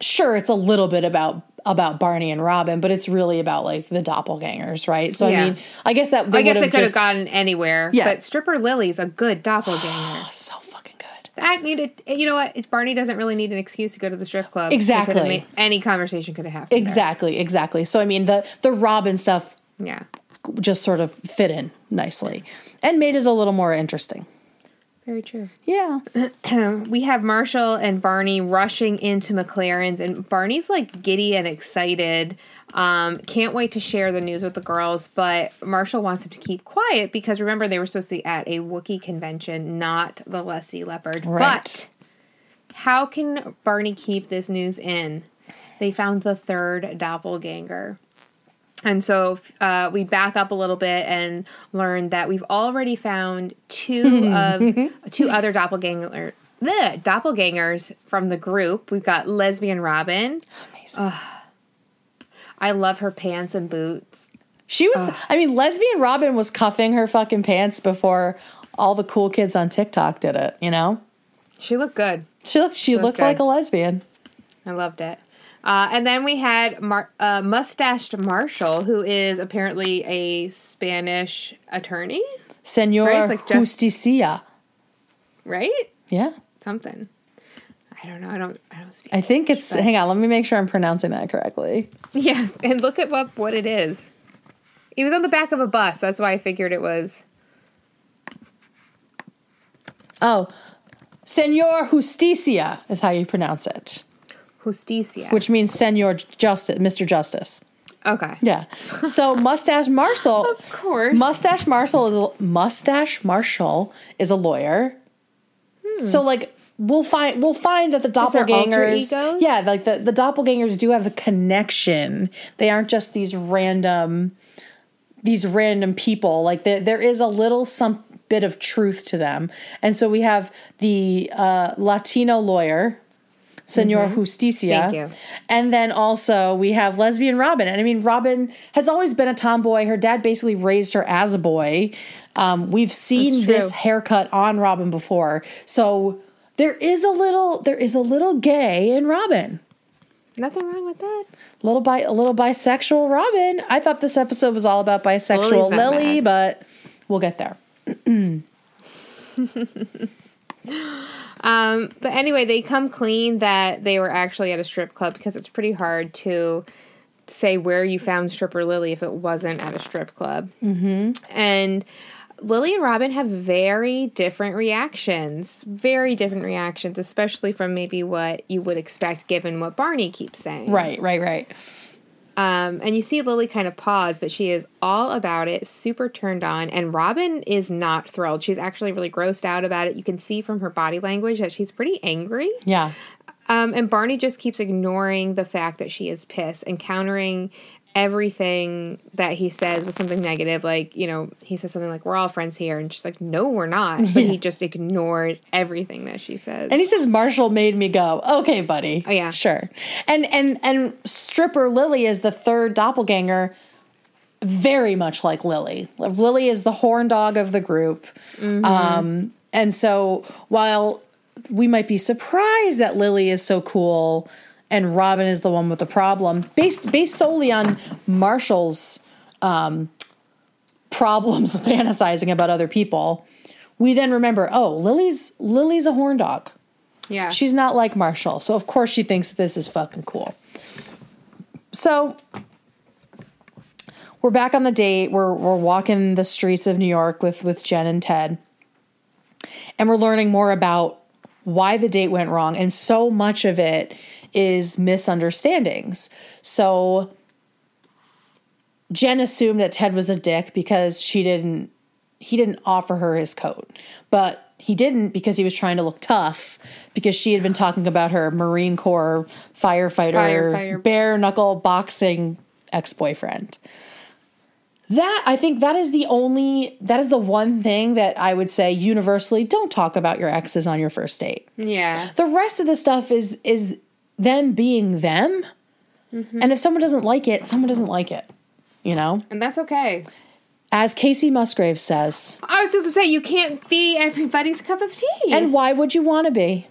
[SPEAKER 1] sure it's a little bit about about Barney and Robin, but it's really about like the doppelgangers, right? So
[SPEAKER 2] Yeah.
[SPEAKER 1] I mean, I guess that
[SPEAKER 2] I guess they
[SPEAKER 1] have
[SPEAKER 2] could have
[SPEAKER 1] just
[SPEAKER 2] gotten anywhere.
[SPEAKER 1] Yeah.
[SPEAKER 2] But Stripper Lily's a good doppelganger. <sighs>
[SPEAKER 1] so fucking good.
[SPEAKER 2] I mean, it, you know what? It's Barney doesn't really need an excuse to go to the strip club.
[SPEAKER 1] Exactly.
[SPEAKER 2] made- any conversation could have happened. there.
[SPEAKER 1] Exactly, exactly. So I mean, the the Robin stuff
[SPEAKER 2] Yeah.
[SPEAKER 1] just sort of fit in nicely and made it a little more interesting.
[SPEAKER 2] Very true.
[SPEAKER 1] Yeah. <clears throat>
[SPEAKER 2] we have Marshall and Barney rushing into McLaren's, and Barney's like giddy and excited. Um, can't wait to share the news with the girls, but Marshall wants him to keep quiet because remember they were supposed to be at a Wookiee convention, not the Lusty Leopard.
[SPEAKER 1] Right.
[SPEAKER 2] But how can Barney keep this news in? They found the third doppelganger. And so uh, we back up a little bit and learn that we've already found two of <laughs> two other doppelganger the doppelgangers from the group. We've got lesbian Robin.
[SPEAKER 1] Amazing.
[SPEAKER 2] I love her pants and boots.
[SPEAKER 1] she was I mean, lesbian Robin was cuffing her fucking pants before all the cool kids on TikTok did it, you know?
[SPEAKER 2] She looked good.
[SPEAKER 1] She looked she looked
[SPEAKER 2] good.
[SPEAKER 1] like a lesbian.
[SPEAKER 2] I loved it. Uh, and then we had Mar- uh, mustached Marshall, who is apparently a Spanish attorney,
[SPEAKER 1] Senor
[SPEAKER 2] Right, like just-
[SPEAKER 1] Justicia.
[SPEAKER 2] right?
[SPEAKER 1] Yeah.
[SPEAKER 2] Something. I don't know. I don't. I don't speak.
[SPEAKER 1] I think it's
[SPEAKER 2] but-
[SPEAKER 1] hang on, let me make sure I'm pronouncing that correctly.
[SPEAKER 2] Yeah, <laughs> and look at what what it is. He was on the back of a bus, so that's why I figured it was.
[SPEAKER 1] Oh. Senor Justicia is how you pronounce it.
[SPEAKER 2] Justicia.
[SPEAKER 1] Which means Senor Justice, Mr. Justice.
[SPEAKER 2] okay.
[SPEAKER 1] Yeah. So <laughs> Mustache Marshall
[SPEAKER 2] Of course.
[SPEAKER 1] Mustache Marshall is a, Mustache Marshall is a lawyer. So like we'll find we'll find that the
[SPEAKER 2] Hmm.
[SPEAKER 1] doppelgangers? Yeah, like the, the doppelgangers do have a connection. They aren't just these random these random people. Like there there is a little some bit of truth to them. And so we have the uh, Latino lawyer, Senor Justicia.
[SPEAKER 2] Mm-hmm. Thank you.
[SPEAKER 1] And then also we have lesbian Robin. And I mean, Robin has always been a tomboy. Her dad basically raised her as a boy. Um, we've seen this haircut on Robin before. So there is a little there is a little gay in Robin.
[SPEAKER 2] Nothing wrong with that.
[SPEAKER 1] Little bi a little bisexual Robin. I thought this episode was all about bisexual
[SPEAKER 2] Lily's
[SPEAKER 1] Lily, but we'll get there. <clears throat>
[SPEAKER 2] Um, but anyway, they come clean that they were actually at a strip club because it's pretty hard to say where you found stripper Lily if it wasn't at a strip club. Mm-hmm. And Lily and Robin have very different reactions, very different reactions, especially from maybe what you would expect given what Barney keeps saying.
[SPEAKER 1] Right, right, right.
[SPEAKER 2] Um, and you see Lily kind of pause, but she is all about it, super turned on. And Robin is not thrilled. She's actually really grossed out about it. You can see from her body language that she's pretty angry.
[SPEAKER 1] Yeah.
[SPEAKER 2] Um, and Barney just keeps ignoring the fact that she is pissed and countering everything that he says with something negative. Like, you know, he says something like, We're all friends here. And she's like, No, we're not. But he just ignores everything that she says.
[SPEAKER 1] And he says Marshall made me go, okay, buddy.
[SPEAKER 2] Oh, yeah.
[SPEAKER 1] Sure. And and and stripper Lily is the third doppelganger, very much like Lily. Lily is the horn dog of the group.
[SPEAKER 2] Mm-hmm.
[SPEAKER 1] Um, and so while we might be surprised that Lily is so cool and Robin is the one with the problem, based based solely on Marshall's um, problems <laughs> fantasizing about other people, we then remember, oh, Lily's Lily's a horn dog.
[SPEAKER 2] yeah.
[SPEAKER 1] She's not like Marshall, so of course she thinks that this is fucking cool. So we're back on the date. We're we're walking the streets of New York with with Jen and Ted, and we're learning more about why the date went wrong, and so much of it is misunderstandings. So Jen assumed that Ted was a dick because she didn't he didn't offer her his coat, but he didn't because he was trying to look tough because she had been talking about her Marine Corps firefighter,
[SPEAKER 2] Firefighter.
[SPEAKER 1] bare knuckle boxing ex boyfriend. That I think that is the only that is the one thing that I would say universally don't talk about your exes on your first date.
[SPEAKER 2] Yeah.
[SPEAKER 1] The rest of the stuff is is them being them. And if someone doesn't like it, someone doesn't like it. You know?
[SPEAKER 2] And that's okay.
[SPEAKER 1] As Kacey Musgraves says,
[SPEAKER 2] I was just going to say you can't be everybody's cup of tea.
[SPEAKER 1] and why would you want to be?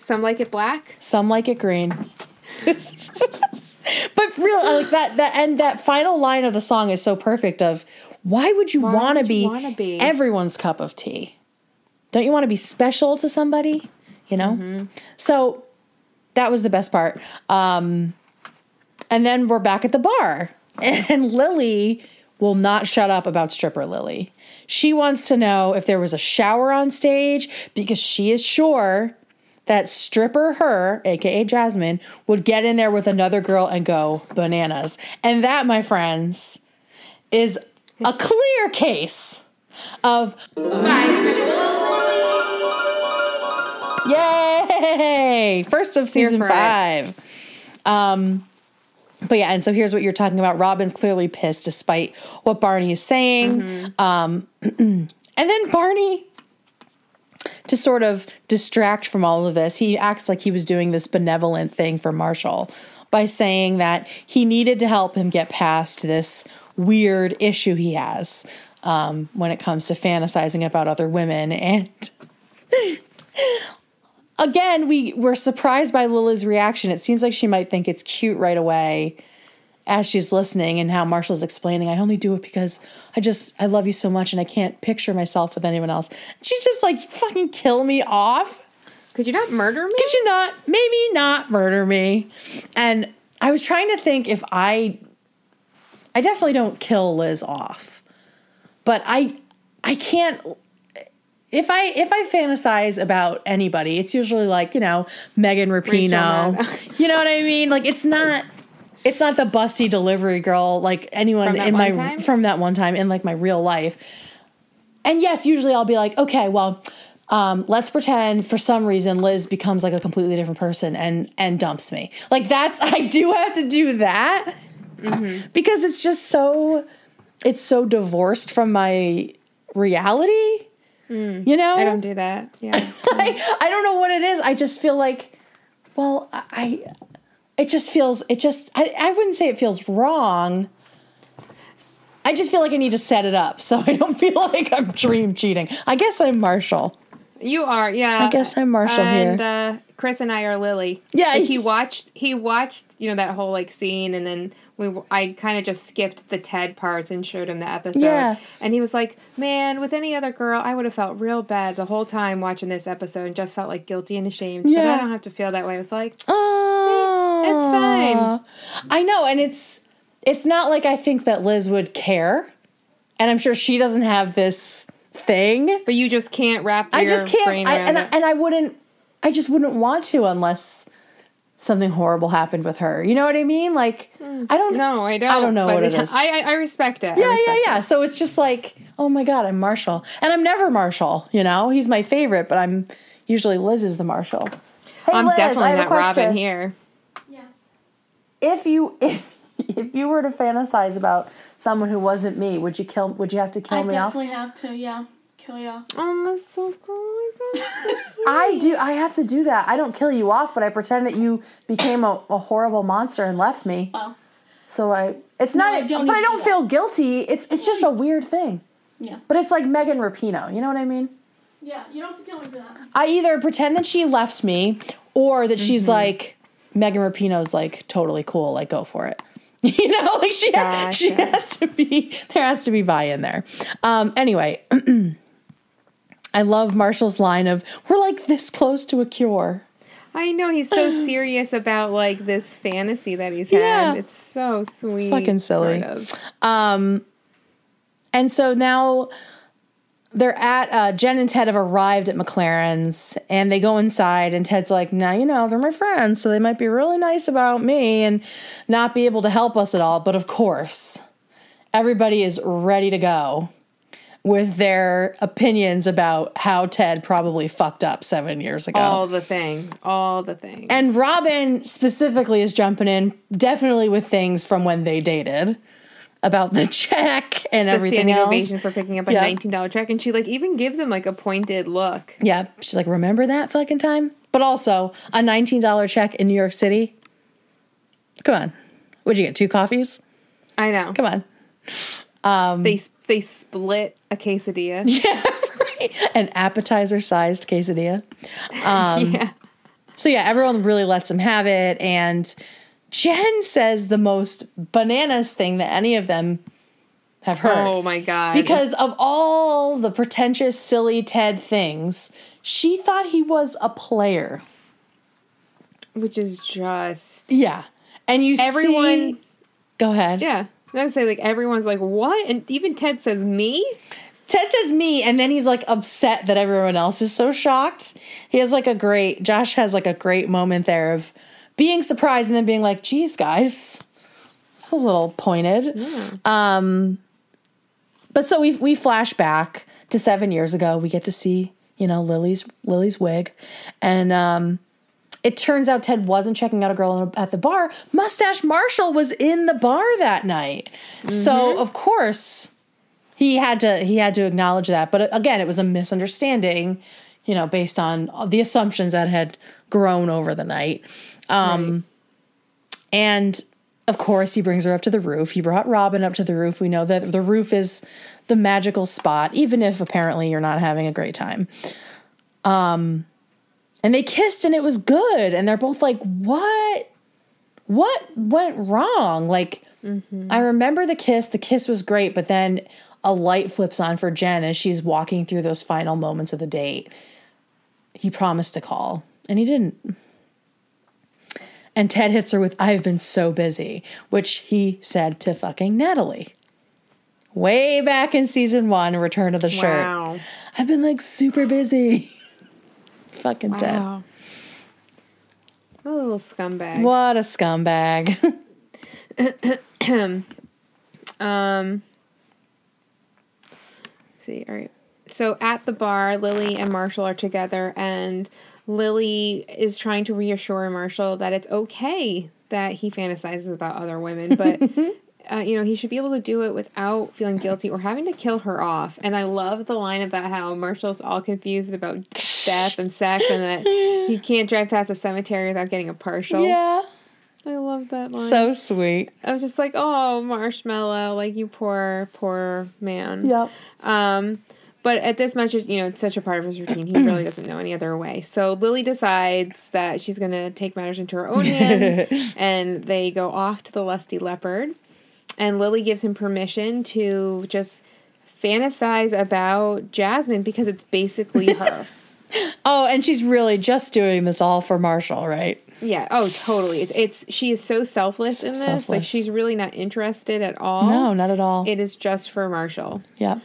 [SPEAKER 2] some like it black.
[SPEAKER 1] Some like it green. <laughs> but real like that that and that final line of the song is so perfect of why would you want to be,
[SPEAKER 2] wanna be?
[SPEAKER 1] everyone's cup of tea? Don't you want to be special to somebody? You know?
[SPEAKER 2] Mm-hmm.
[SPEAKER 1] So that was the best part. Um and then we're back at the bar. <laughs> And Lily will not shut up about stripper Lily. She wants to know if there was a shower on stage because she is sure that stripper her, aka Jasmine, would get in there with another girl and go bananas. And that, my friends, is a clear case of Yay! First of season five. Um, but yeah, and so here's what you're talking about. Robin's clearly pissed despite what Barney is saying. Um, <clears throat> and then Barney, to sort of distract from all of this, he acts like he was doing this benevolent thing for Marshall by saying that he needed to help him get past this weird issue he has um, when it comes to fantasizing about other women. <laughs> And again, we were surprised by Lily's reaction. It seems like she might think it's cute right away as she's listening and how Marshall's explaining, I only do it because I just I love you so much and I can't picture myself with anyone else. She's just like, fucking kill me off.
[SPEAKER 2] Could you not murder me?
[SPEAKER 1] Could you not maybe not murder me? And I was trying to think if I I definitely don't kill Liz off. But I I can't if I if I fantasize about anybody, it's usually like, you know, Megan Rapinoe. <laughs> You know what I mean? Like it's not it's not the busty delivery girl like anyone
[SPEAKER 2] From that
[SPEAKER 1] in
[SPEAKER 2] one
[SPEAKER 1] my
[SPEAKER 2] time?
[SPEAKER 1] from that one time in like my real life. And yes, usually I'll be like, okay, well, um, let's pretend for some reason Liz becomes like a completely different person and and dumps me. Like that's <laughs> I do have to do that because it's just so it's so divorced from my reality. You know,
[SPEAKER 2] I don't do that. Yeah. <laughs>
[SPEAKER 1] I, I don't know what it is. I just feel like, well, I, it just feels, it just, I, I wouldn't say it feels wrong. I just feel like I need to set it up so <laughs> I don't feel like I'm dream cheating. I guess I'm Marshall.
[SPEAKER 2] You are, yeah.
[SPEAKER 1] I guess I'm Marshall
[SPEAKER 2] and,
[SPEAKER 1] here.
[SPEAKER 2] uh, Chris and I are Lily.
[SPEAKER 1] Yeah,
[SPEAKER 2] like
[SPEAKER 1] he
[SPEAKER 2] watched. He watched, you know, that whole like scene, and then we. I kind of just skipped the Ted parts and showed him the episode.
[SPEAKER 1] Yeah.
[SPEAKER 2] and he was like, "Man, with any other girl, I would have felt real bad the whole time watching this episode, and just felt like guilty and ashamed. But
[SPEAKER 1] Yeah.
[SPEAKER 2] I don't have to feel that way. I was like,
[SPEAKER 1] Oh,
[SPEAKER 2] it's fine.
[SPEAKER 1] I know, and it's it's not like I think that Liz would care, and I'm sure she doesn't have this thing.
[SPEAKER 2] but you just can't wrap.
[SPEAKER 1] I just can't,
[SPEAKER 2] brain
[SPEAKER 1] I, and
[SPEAKER 2] it.
[SPEAKER 1] and I wouldn't, I just wouldn't want to unless something horrible happened with her. You know what I mean? Like I don't
[SPEAKER 2] know. I don't.
[SPEAKER 1] I don't know what it is.
[SPEAKER 2] I, I, I respect it.
[SPEAKER 1] Yeah,
[SPEAKER 2] respect
[SPEAKER 1] yeah,
[SPEAKER 2] it.
[SPEAKER 1] yeah. So it's just like, oh my god, I'm Marshall, and I'm never Marshall. You know, he's my favorite, but I'm usually Liz is the Marshall. Hey,
[SPEAKER 2] I'm
[SPEAKER 1] Liz,
[SPEAKER 2] definitely not Robin here.
[SPEAKER 3] Yeah.
[SPEAKER 1] If you <laughs> if, if you were to fantasize about someone who wasn't me, would you kill? Would you have to kill
[SPEAKER 3] I
[SPEAKER 1] me off?
[SPEAKER 3] definitely have to, yeah. Kill you off.
[SPEAKER 2] Oh, that's so cool. Oh my God, that's so <laughs> sweet.
[SPEAKER 1] I do. I have to do that. I don't kill you off, but I pretend that you became a, a horrible monster and left me.
[SPEAKER 3] Well,
[SPEAKER 1] So I, it's
[SPEAKER 3] No,
[SPEAKER 1] not,
[SPEAKER 3] you don't
[SPEAKER 1] but I don't
[SPEAKER 3] do
[SPEAKER 1] feel guilty. It's it's just a weird thing.
[SPEAKER 3] yeah.
[SPEAKER 1] But it's like Megan Rapinoe. You know what I mean?
[SPEAKER 3] Yeah, you don't have to kill me for that.
[SPEAKER 1] I either pretend that she left me, or that she's
[SPEAKER 2] Mm-hmm.
[SPEAKER 1] like Megan Rapinoe's like totally cool. Like go for it. <laughs> You know, like she she has to be there has to be buy in there. Um. Anyway. <clears throat> I love Marshall's line of "We're like this close to a cure."
[SPEAKER 2] I know he's so <sighs> serious about like this fantasy that he's
[SPEAKER 1] Yeah.
[SPEAKER 2] had. It's so sweet.
[SPEAKER 1] Fucking silly.
[SPEAKER 2] Sort of.
[SPEAKER 1] And so now they're at uh, Jen and Ted have arrived at McLaren's and they go inside and Ted's like, now you know they're my friends, so they might be really nice about me and not be able to help us at all. But of course, everybody is ready to go with their opinions about how Ted probably fucked up seven years ago.
[SPEAKER 2] All the things. All the things.
[SPEAKER 1] And Robin specifically is jumping in, definitely with things from when they dated about the <laughs> check and
[SPEAKER 2] the
[SPEAKER 1] everything
[SPEAKER 2] standing
[SPEAKER 1] else.
[SPEAKER 2] ovation for picking up a
[SPEAKER 1] Yeah.
[SPEAKER 2] nineteen dollar check, and she like even gives him like a pointed look.
[SPEAKER 1] Yeah, she's like, remember that fucking time? But also, a $19 check in New York City? Come on. What'd you get? Two coffees?
[SPEAKER 2] I know.
[SPEAKER 1] Come on. Um,
[SPEAKER 2] They they split a quesadilla. <laughs>
[SPEAKER 1] yeah, An appetizer sized quesadilla.
[SPEAKER 2] Um, <laughs> yeah.
[SPEAKER 1] So, yeah, everyone really lets him have it. And Jen says the most bananas thing that any of them have heard.
[SPEAKER 2] Oh my god.
[SPEAKER 1] Because of all the pretentious, silly Ted things, she thought he was a player.
[SPEAKER 2] which is just
[SPEAKER 1] Yeah. And you
[SPEAKER 2] Everyone-
[SPEAKER 1] see- Go ahead.
[SPEAKER 2] yeah. I say like everyone's like what, and even Ted says me.
[SPEAKER 1] Ted says me, and then he's like upset that everyone else is so shocked. He has like a great, Josh has like a great moment there of being surprised and then being like, geez, guys, it's a little pointed. Um, but so we we flash back to seven years ago. We get to see, you know, Lily's Lily's wig. And um it turns out Ted wasn't checking out a girl at the bar. Mustache Marshall was in the bar that night. So of course he had to he had to acknowledge that. But again it was a misunderstanding you know based on the assumptions that had grown over the night. Um and of course he brings her up to the roof. He brought robin up to the roof. We know that the roof is the magical spot even if apparently you're not having a great time. Um and they kissed and it was good and they're both like what what went wrong like mm-hmm. I remember the kiss. The kiss was great, but then a light flips on for Jen as she's walking through those final moments of the date. He promised to call, and he didn't. And Ted hits her with, I've been so busy, which he said to fucking Natalie. Way back in season one, Return of the Shirt.
[SPEAKER 2] Wow.
[SPEAKER 1] I've been like super busy. <laughs> fucking.
[SPEAKER 2] Wow. What a little scumbag.
[SPEAKER 1] What a scumbag. <laughs> <coughs>
[SPEAKER 2] Um. let's see, all right. So at the bar, Lily and Marshall are together, and Lily is trying to reassure Marshall that it's okay that he fantasizes about other women, but. <laughs> Uh, you know, he should be able to do it without feeling guilty or having to kill her off. And I love the line about how Marshall's all confused about death and sex and that he can't drive past a cemetery without getting a partial.
[SPEAKER 1] yeah.
[SPEAKER 2] I love that line.
[SPEAKER 1] So sweet.
[SPEAKER 2] I was just like, oh, marshmallow, like you poor, poor man.
[SPEAKER 1] Yep.
[SPEAKER 2] Um, but at this much, you know, it's such a part of his routine. He really doesn't know any other way. So Lily decides that she's going to take matters into her own hands, <laughs> and they go off to the Lusty Leopard. And Lily gives him permission to just fantasize about Jasmine because it's basically <laughs> her.
[SPEAKER 1] Oh, and she's really just doing this all for Marshall, right?
[SPEAKER 2] yeah. Oh, totally. It's, it's she is so selfless in this. Like she's really not interested at all.
[SPEAKER 1] No, not at all.
[SPEAKER 2] It is just for Marshall.
[SPEAKER 1] yeah.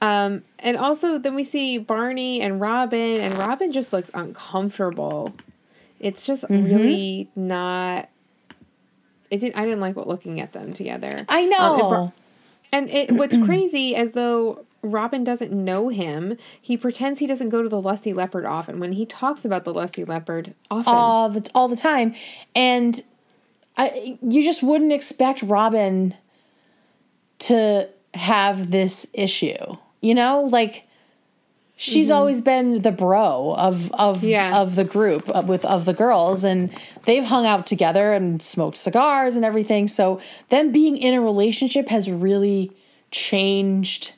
[SPEAKER 2] Um, and also then we see Barney and Robin, and Robin just looks uncomfortable. It's just
[SPEAKER 1] Mm-hmm.
[SPEAKER 2] really not. It didn't. I didn't like what looking at them together.
[SPEAKER 1] I
[SPEAKER 2] Um,
[SPEAKER 1] know.
[SPEAKER 2] and, and it, what's <clears throat> crazy, as though Robin doesn't know him, he pretends he doesn't go to the Lusty Leopard often. When he talks about the Lusty Leopard often,
[SPEAKER 1] all the all the time, and I you just wouldn't expect Robin to have this issue. You know, like she's mm-hmm. always been the bro of of
[SPEAKER 2] Yeah.
[SPEAKER 1] of the group of, with of the girls, and they've hung out together and smoked cigars and everything. So them being in a relationship has really changed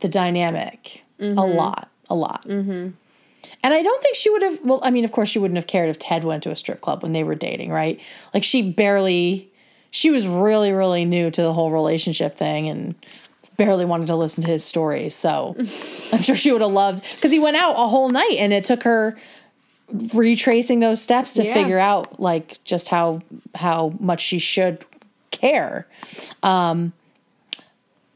[SPEAKER 1] the dynamic a mm-hmm. lot, a lot. Mm-hmm. And I don't think she would have. Well, I mean, of course, she wouldn't have cared if Ted went to a strip club when they were dating, right? Like she barely. She was really, really new to the whole relationship thing, and barely wanted to listen to his stories. So <laughs> I'm sure she would have loved because he went out a whole night, and it took her retracing those steps to
[SPEAKER 2] Yeah.
[SPEAKER 1] figure out like just how how much she should care. Um,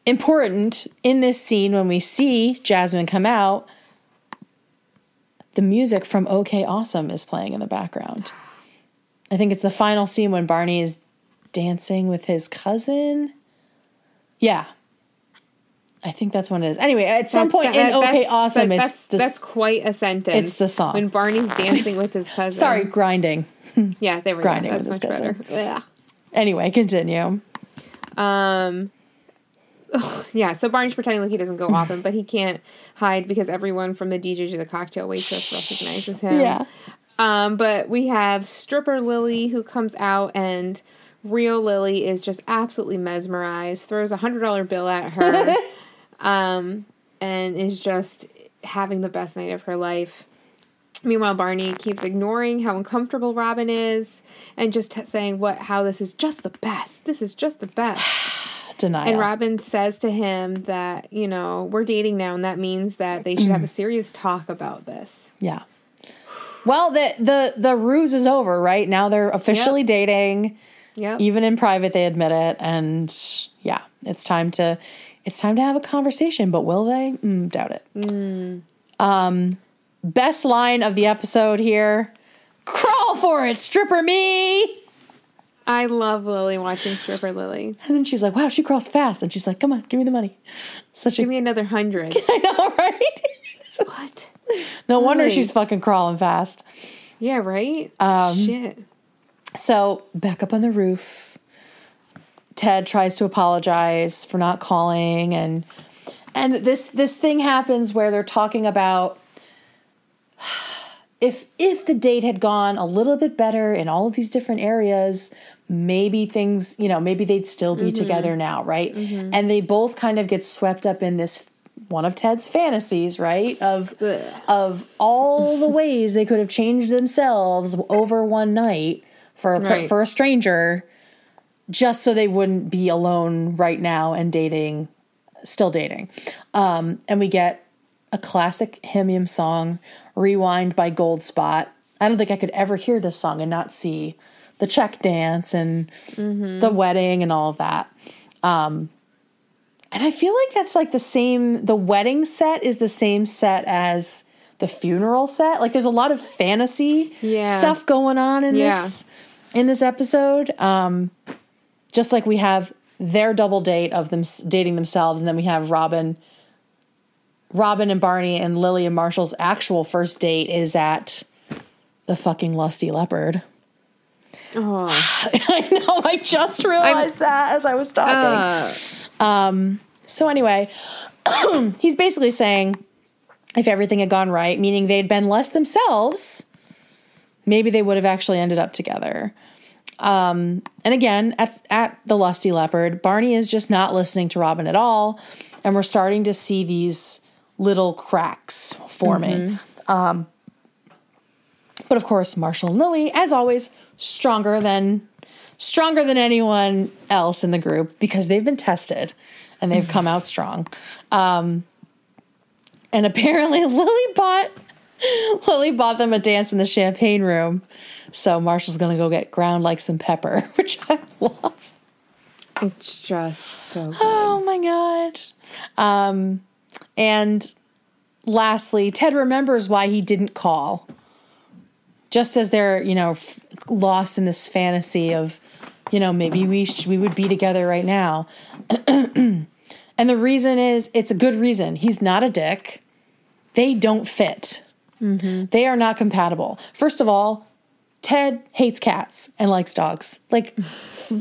[SPEAKER 1] important in this scene when we see Jasmine come out the music from OK Awesome is playing in the background. I think it's the final scene when Barney is dancing with his cousin. Yeah. I think that's what it is. Anyway, at some
[SPEAKER 2] That's-
[SPEAKER 1] point in
[SPEAKER 2] that-
[SPEAKER 1] Okay Awesome, it's
[SPEAKER 2] that's,
[SPEAKER 1] the
[SPEAKER 2] that's quite a sentence.
[SPEAKER 1] it's the song.
[SPEAKER 2] when Barney's <laughs> dancing with his cousin.
[SPEAKER 1] sorry grinding. <laughs>
[SPEAKER 2] yeah, they were
[SPEAKER 1] Grinding
[SPEAKER 2] go.
[SPEAKER 1] with
[SPEAKER 2] That's
[SPEAKER 1] his
[SPEAKER 2] much
[SPEAKER 1] cousin.
[SPEAKER 2] better.
[SPEAKER 1] Anyway, continue.
[SPEAKER 2] Yeah. Um. <laughs> Yeah, so Barney's pretending like he doesn't go often, but he can't hide because everyone from the DJ to the cocktail waitress recognizes him.
[SPEAKER 1] Yeah.
[SPEAKER 2] Um, but we have stripper Lily who comes out and real Lily is just absolutely mesmerized, throws a hundred dollar bill at her, um, and is just having the best night of her life. Meanwhile, Barney keeps ignoring how uncomfortable Robin is and just t- saying what how this is just the best. This is just the best. <sighs>
[SPEAKER 1] Denial.
[SPEAKER 2] And Robin says to him that, you know, we're dating now and that means that they should have a serious talk about this.
[SPEAKER 1] Yeah. Well, the the the ruse is over, right? Now they're officially
[SPEAKER 2] Yep.
[SPEAKER 1] dating.
[SPEAKER 2] Yep.
[SPEAKER 1] Even in private they admit it and yeah, it's time to it's time to have a conversation, but will they? Mm, doubt it. Um best line of the episode here. Crawl for it, stripper me.
[SPEAKER 2] I love Lily watching stripper Lily.
[SPEAKER 1] And then she's like, "Wow, she crawls fast." And she's like, "Come on, give me the money." Such a
[SPEAKER 2] Give me another hundred. <laughs>
[SPEAKER 1] I know, right?
[SPEAKER 2] what?
[SPEAKER 1] No wonder she's fucking crawling fast.
[SPEAKER 2] Yeah, right?
[SPEAKER 1] Um,
[SPEAKER 2] Shit.
[SPEAKER 1] So back up on the roof, Ted tries to apologize for not calling, and and this this thing happens where they're talking about <sighs> if if the date had gone a little bit better in all of these different areas, maybe things you know maybe they'd still be mm-hmm. together now, right? Mm-hmm. And they both kind of get swept up in this one of Ted's fantasies, right? Of
[SPEAKER 2] Ugh.
[SPEAKER 1] of all the <laughs> ways they could have changed themselves over one night for a,
[SPEAKER 2] Right.
[SPEAKER 1] for a stranger just so they wouldn't be alone right now and dating still dating. Um, and we get a classic HIMYM song rewind by Goldspot. I don't think i could ever hear this song and not see the check dance and the wedding and all of that. Um, and i feel like that's like the same the wedding set is the same set as the funeral set. Like there's a lot of fantasy
[SPEAKER 2] Yeah.
[SPEAKER 1] stuff going on in
[SPEAKER 2] Yeah.
[SPEAKER 1] this in this episode. Um, just like we have their double date of them dating themselves and then we have robin robin and barney and lily and marshall's actual first date is at the fucking lusty leopard.
[SPEAKER 2] Oh. <laughs>
[SPEAKER 1] i know i just realized that as i was talking.
[SPEAKER 2] Uh,
[SPEAKER 1] so anyway <clears throat> he's basically saying if everything had gone right meaning they'd been less themselves maybe they would have actually ended up together um, and again at, at the lusty leopard barney is just not listening to robin at all and we're starting to see these little cracks forming. Um, but of course marshall and lily as always stronger than stronger than anyone else in the group because they've been tested and they've come out strong. Um, and apparently <laughs> lily bought Lily bought them a dance in the champagne room. So Marshall's gonna go get ground like some pepper, <laughs> which I love.
[SPEAKER 2] it's just so good.
[SPEAKER 1] Oh my god. Um and lastly, Ted remembers why he didn't call. Just as they're, you know, f- lost in this fantasy of, you know, maybe we sh- we would be together right now. <clears throat> and the reason is it's a good reason. He's not a dick. They don't fit. They are not compatible. First of all, Ted hates cats and likes dogs. Like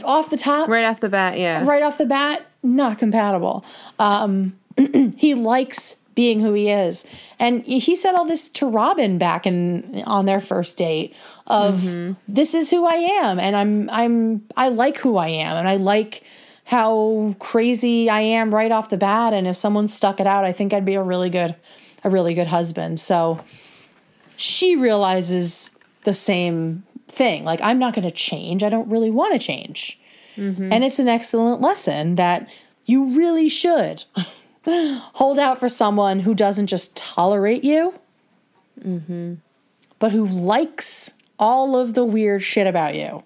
[SPEAKER 1] off the top,
[SPEAKER 2] Right off the bat, yeah.
[SPEAKER 1] right off the bat, not compatible. Um, <clears throat> he likes being who he is, and he said all this to Robin back in on their first date. Of this is who I am, and I'm I'm I like who I am, and I like how crazy I am right off the bat. And if someone stuck it out, I think I'd be a really good a really good husband. So she realizes the same thing. Like, I'm not going to change. I don't really want to change. Mm-hmm. And it's an excellent lesson that you really should <laughs> hold out for someone who doesn't just tolerate you, mm-hmm. but who likes all of the weird shit about you.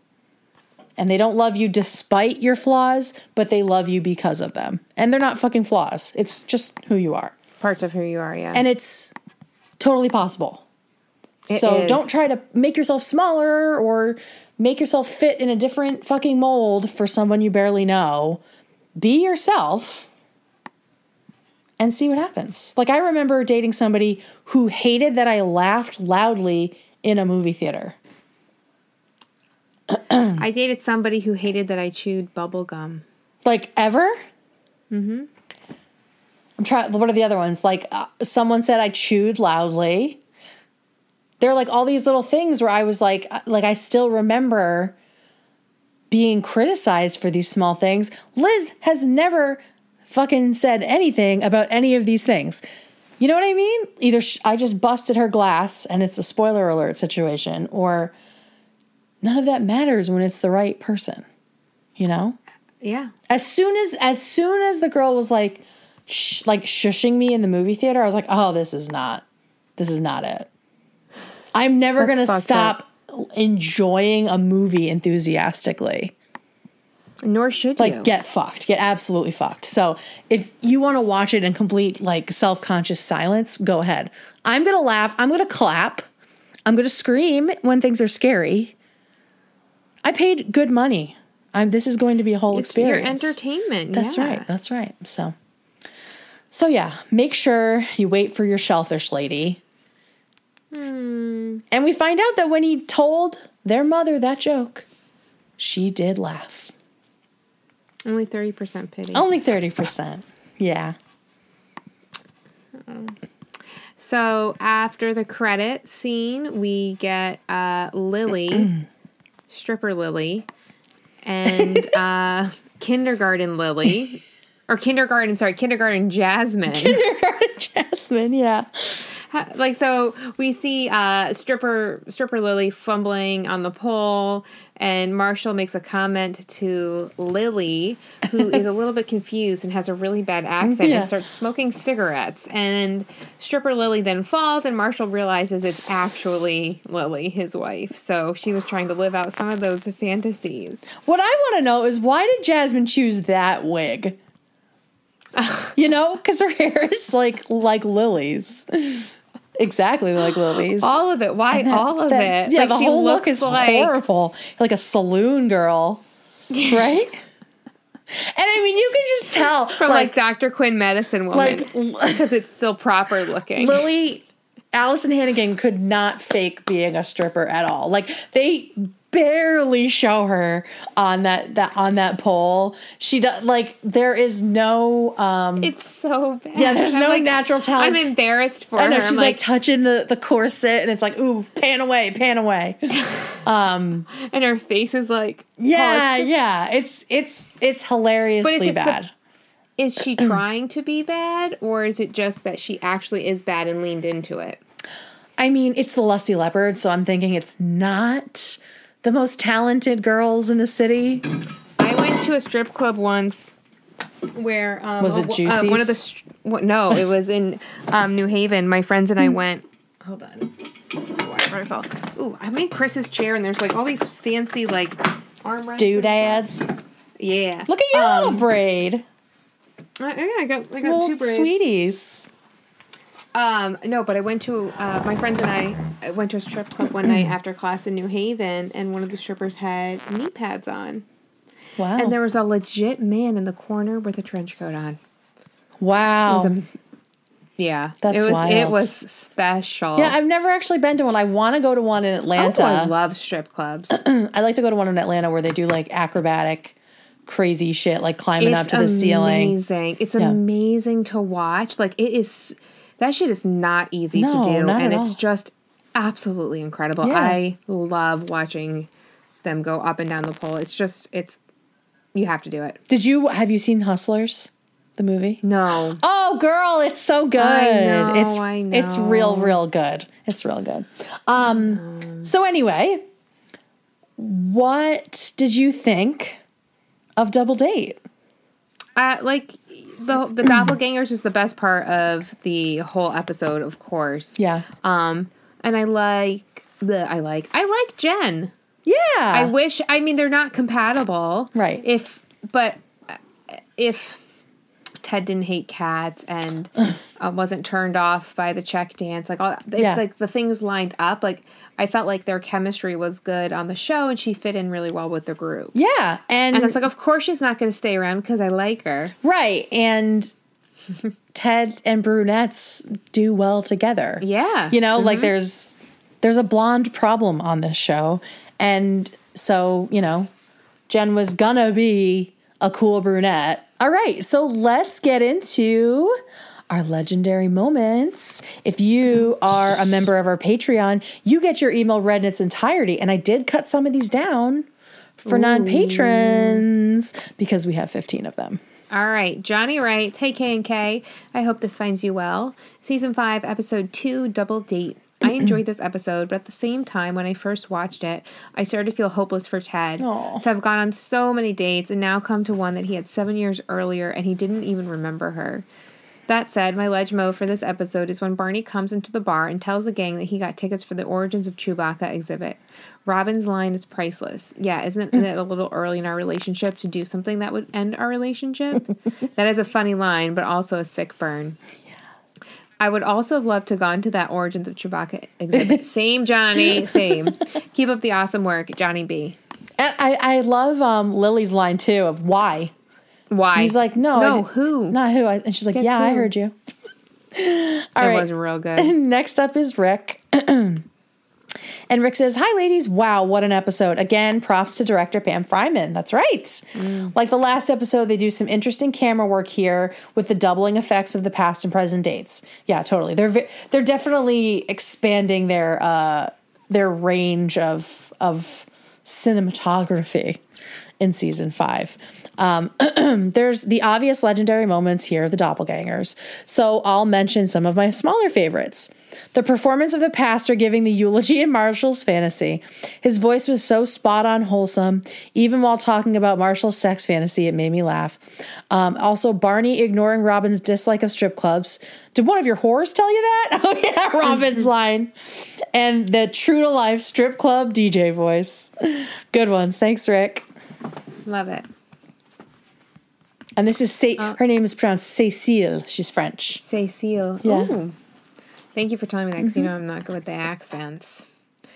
[SPEAKER 1] And they don't love you despite your flaws, but they love you because of them. And they're not fucking flaws. It's just who you are.
[SPEAKER 2] Parts of who you are, yeah.
[SPEAKER 1] And it's totally possible.
[SPEAKER 2] It
[SPEAKER 1] so
[SPEAKER 2] is.
[SPEAKER 1] don't try to make yourself smaller or make yourself fit in a different fucking mold for someone you barely know. Be yourself and see what happens. Like I remember dating somebody who hated that I laughed loudly in a movie theater.
[SPEAKER 2] I dated somebody who hated that I chewed bubble gum.
[SPEAKER 1] Like ever? Mm-hmm. I'm trying. What are the other ones? Like uh, someone said I chewed loudly. There are like all these little things where I was like, uh, like I still remember being criticized for these small things. Liz has never fucking said anything about any of these things. You know what I mean? Either sh- I just busted her glass and it's a spoiler alert situation, or none of that matters when it's the right person. You know?
[SPEAKER 2] Yeah.
[SPEAKER 1] As soon as as soon as the girl was like sh- like shushing me in the movie theater, I was like, "Oh, this is not this is not it." I'm never going to stop enjoying a movie enthusiastically.
[SPEAKER 2] Nor should
[SPEAKER 1] Like
[SPEAKER 2] you.
[SPEAKER 1] Like, get fucked, get absolutely fucked. So, if you want to watch it in complete like self-conscious silence, go ahead. I'm going to laugh, I'm going to clap. I'm going to scream when things are scary. I paid good money. I'm this is going to be a whole
[SPEAKER 2] it's your
[SPEAKER 1] experience.
[SPEAKER 2] entertainment.
[SPEAKER 1] That's
[SPEAKER 2] yeah.
[SPEAKER 1] right. That's right. So, so yeah, make sure you wait for your shellfish lady.
[SPEAKER 2] Hmm.
[SPEAKER 1] And we find out that when he told their mother that joke, she did laugh.
[SPEAKER 2] Only 30% pity.
[SPEAKER 1] Only 30%. Yeah.
[SPEAKER 2] So after the credit scene, we get uh, Lily, <clears throat> stripper Lily, and uh, kindergarten Lily, or kindergarten, sorry, kindergarten Jasmine. <laughs>
[SPEAKER 1] Kindergarten Jasmine, yeah.
[SPEAKER 2] Like so, we see uh, stripper stripper Lily fumbling on the pole, and Marshall makes a comment to Lily, who <laughs> is a little bit confused and has a really bad accent,
[SPEAKER 1] Yeah.
[SPEAKER 2] and starts smoking cigarettes. And stripper Lily then falls, and Marshall realizes it's <sighs> actually Lily, his wife. So she was trying to live out some of those fantasies.
[SPEAKER 1] What I want to know is why did Jasmine choose that wig? <laughs> you know, because her hair is like like Lily's. Exactly like Lily's. <gasps>
[SPEAKER 2] All of it. Why all of
[SPEAKER 1] That-
[SPEAKER 2] it?
[SPEAKER 1] Yeah,
[SPEAKER 2] Like,
[SPEAKER 1] the whole look is
[SPEAKER 2] like-
[SPEAKER 1] horrible. Like a saloon girl, <laughs> right? and I mean, you can just tell <laughs>
[SPEAKER 2] From like, Dr. Quinn Medicine Woman.
[SPEAKER 1] like <laughs>
[SPEAKER 2] because it's still proper looking.
[SPEAKER 1] Lily, Alyson Hannigan could not fake being a stripper at all. Like they barely show her on that that on that pole. She does like there is no um
[SPEAKER 2] It's so bad.
[SPEAKER 1] Yeah, there's
[SPEAKER 2] I'm
[SPEAKER 1] no
[SPEAKER 2] like-
[SPEAKER 1] natural talent.
[SPEAKER 2] I'm embarrassed for
[SPEAKER 1] I know
[SPEAKER 2] her.
[SPEAKER 1] she's like,
[SPEAKER 2] like,
[SPEAKER 1] touching the the corset and it's like ooh pan away pan away <laughs> um
[SPEAKER 2] and her face is like,
[SPEAKER 1] yeah
[SPEAKER 2] it's-
[SPEAKER 1] yeah it's it's it's hilariously
[SPEAKER 2] it sup-
[SPEAKER 1] bad
[SPEAKER 2] Is she trying to be bad, or is it just that she actually is bad and leaned into it?
[SPEAKER 1] I mean it's the lusty leopard so I'm thinking it's not the most talented girls in the city
[SPEAKER 2] I went to a strip club once where um,
[SPEAKER 1] Was it
[SPEAKER 2] a- uh, one of the str- what, no, it was in um, New Haven. My friends and I
[SPEAKER 1] Hmm.
[SPEAKER 2] went. Hold on. Where I fell. Ooh, I'm in Chris's chair, and there's like all these fancy like armrests. and
[SPEAKER 1] doodads.
[SPEAKER 2] Yeah.
[SPEAKER 1] Look at your
[SPEAKER 2] Um,
[SPEAKER 1] little braid.
[SPEAKER 2] I, yeah, I got I got
[SPEAKER 1] Little
[SPEAKER 2] two braids.
[SPEAKER 1] sweeties.
[SPEAKER 2] Um, no, but I went to uh, my friends and I I went to a strip club one night after class in New Haven, and one of the strippers had knee pads on,
[SPEAKER 1] Wow.
[SPEAKER 2] and there was a legit man in the corner with a trench coat on.
[SPEAKER 1] wow.
[SPEAKER 2] A- yeah,
[SPEAKER 1] That's
[SPEAKER 2] it was. It was special.
[SPEAKER 1] yeah, I've never actually been to one. I want to go to one in
[SPEAKER 2] Oh,
[SPEAKER 1] Atlanta.
[SPEAKER 2] I love strip clubs. <clears throat>
[SPEAKER 1] I like to go to one in Atlanta where they do like acrobatic, crazy shit, like climbing up to the ceiling.
[SPEAKER 2] It's amazing. It's
[SPEAKER 1] Yeah.
[SPEAKER 2] amazing to watch. Like it is. That shit is not easy
[SPEAKER 1] No,
[SPEAKER 2] to do, and it's
[SPEAKER 1] all.
[SPEAKER 2] just absolutely incredible.
[SPEAKER 1] Yeah.
[SPEAKER 2] I love watching them go up and down the pole. It's just it's. You have to do it.
[SPEAKER 1] Did you have you seen Hustlers, the movie?
[SPEAKER 2] No.
[SPEAKER 1] Oh, girl, it's so good.
[SPEAKER 2] know,
[SPEAKER 1] it's it's real, real good. It's real good. Um. So anyway, what did you think of Double Date?
[SPEAKER 2] Uh, like the the <clears throat> doppelgangers is the best part of the whole episode, of course.
[SPEAKER 1] Yeah.
[SPEAKER 2] Um, and I like the I like I like Jen.
[SPEAKER 1] Yeah.
[SPEAKER 2] I wish. I mean, they're not compatible,
[SPEAKER 1] Right.
[SPEAKER 2] If but uh, if Ted didn't hate cats and <clears throat> uh, wasn't turned off by the check dance, like all, if
[SPEAKER 1] Yeah.
[SPEAKER 2] like the things lined up, like I felt like their chemistry was good on the show, and she fit in really well with the group.
[SPEAKER 1] yeah. And,
[SPEAKER 2] And I was like, of course she's not going to stay around because I like her.
[SPEAKER 1] right. And <laughs> Ted and brunettes do well together.
[SPEAKER 2] Yeah.
[SPEAKER 1] You know, like mm-hmm. there's there's a blonde problem on this show. And so, you know, Jen was gonna be a cool brunette. All right, so let's get into our legendary moments. If you are a member of our Patreon, you get your email read in its entirety. And I did cut some of these down for non patrons because we have 15 of them.
[SPEAKER 2] All right, Johnny writes, "Hey K and K, I hope this finds you well. Season five, episode two, double date. I <clears throat> enjoyed this episode, but at the same time, when I first watched it, I started to feel hopeless for Ted.
[SPEAKER 1] Aw.
[SPEAKER 2] To have gone on so many dates and now come to one that he had seven years earlier and he didn't even remember her. That said, my ledge mo for this episode is when Barney comes into the bar and tells the gang that he got tickets for the Origins of Chewbacca exhibit. Robin's line is priceless. Yeah, isn't it a little early in our relationship to do something that would end our relationship? <laughs> that is a funny line, but also a sick burn. Yeah. I would also have loved to gone to that Origins of Chewbacca exhibit. <laughs> same, Johnny. Same. Keep up the awesome work, Johnny B.
[SPEAKER 1] And I, I love um, Lily's line too of why.
[SPEAKER 2] Why?
[SPEAKER 1] He's like, no,
[SPEAKER 2] no, who?
[SPEAKER 1] Not who. I- And she's like,
[SPEAKER 2] Guess
[SPEAKER 1] yeah, I heard you. <laughs> All
[SPEAKER 2] it
[SPEAKER 1] right.
[SPEAKER 2] wasn't real good. <laughs>
[SPEAKER 1] Next up is Rick. <clears throat> and Rick says, Hi, ladies. Wow, what an episode. Again, props to director Pam Fryman. That's right. Like the last episode, they do some interesting camera work here with the doubling effects of the past and present dates. Yeah, totally. They're they're definitely expanding their uh, their range of of cinematography in season five. Um, <clears throat> there's the obvious legendary moments here, of the doppelgangers. So I'll mention some of my smaller favorites. The performance of the pastor giving the eulogy in Marshall's fantasy. His voice was so spot on wholesome. Even while talking about Marshall's sex fantasy, it made me laugh. Um, also, Barney ignoring Robin's dislike of strip clubs. Did one of your whores tell you that? <laughs> Oh, yeah, Robin's <laughs> line. And the true to life strip club DJ voice. Good ones. Thanks, Rick.
[SPEAKER 2] Love it.
[SPEAKER 1] And this is Ce- her name is pronounced Cécile. She's French.
[SPEAKER 2] Cecile.
[SPEAKER 1] Yeah.
[SPEAKER 2] Ooh. Thank you for telling me that because you know I'm not good with the accents.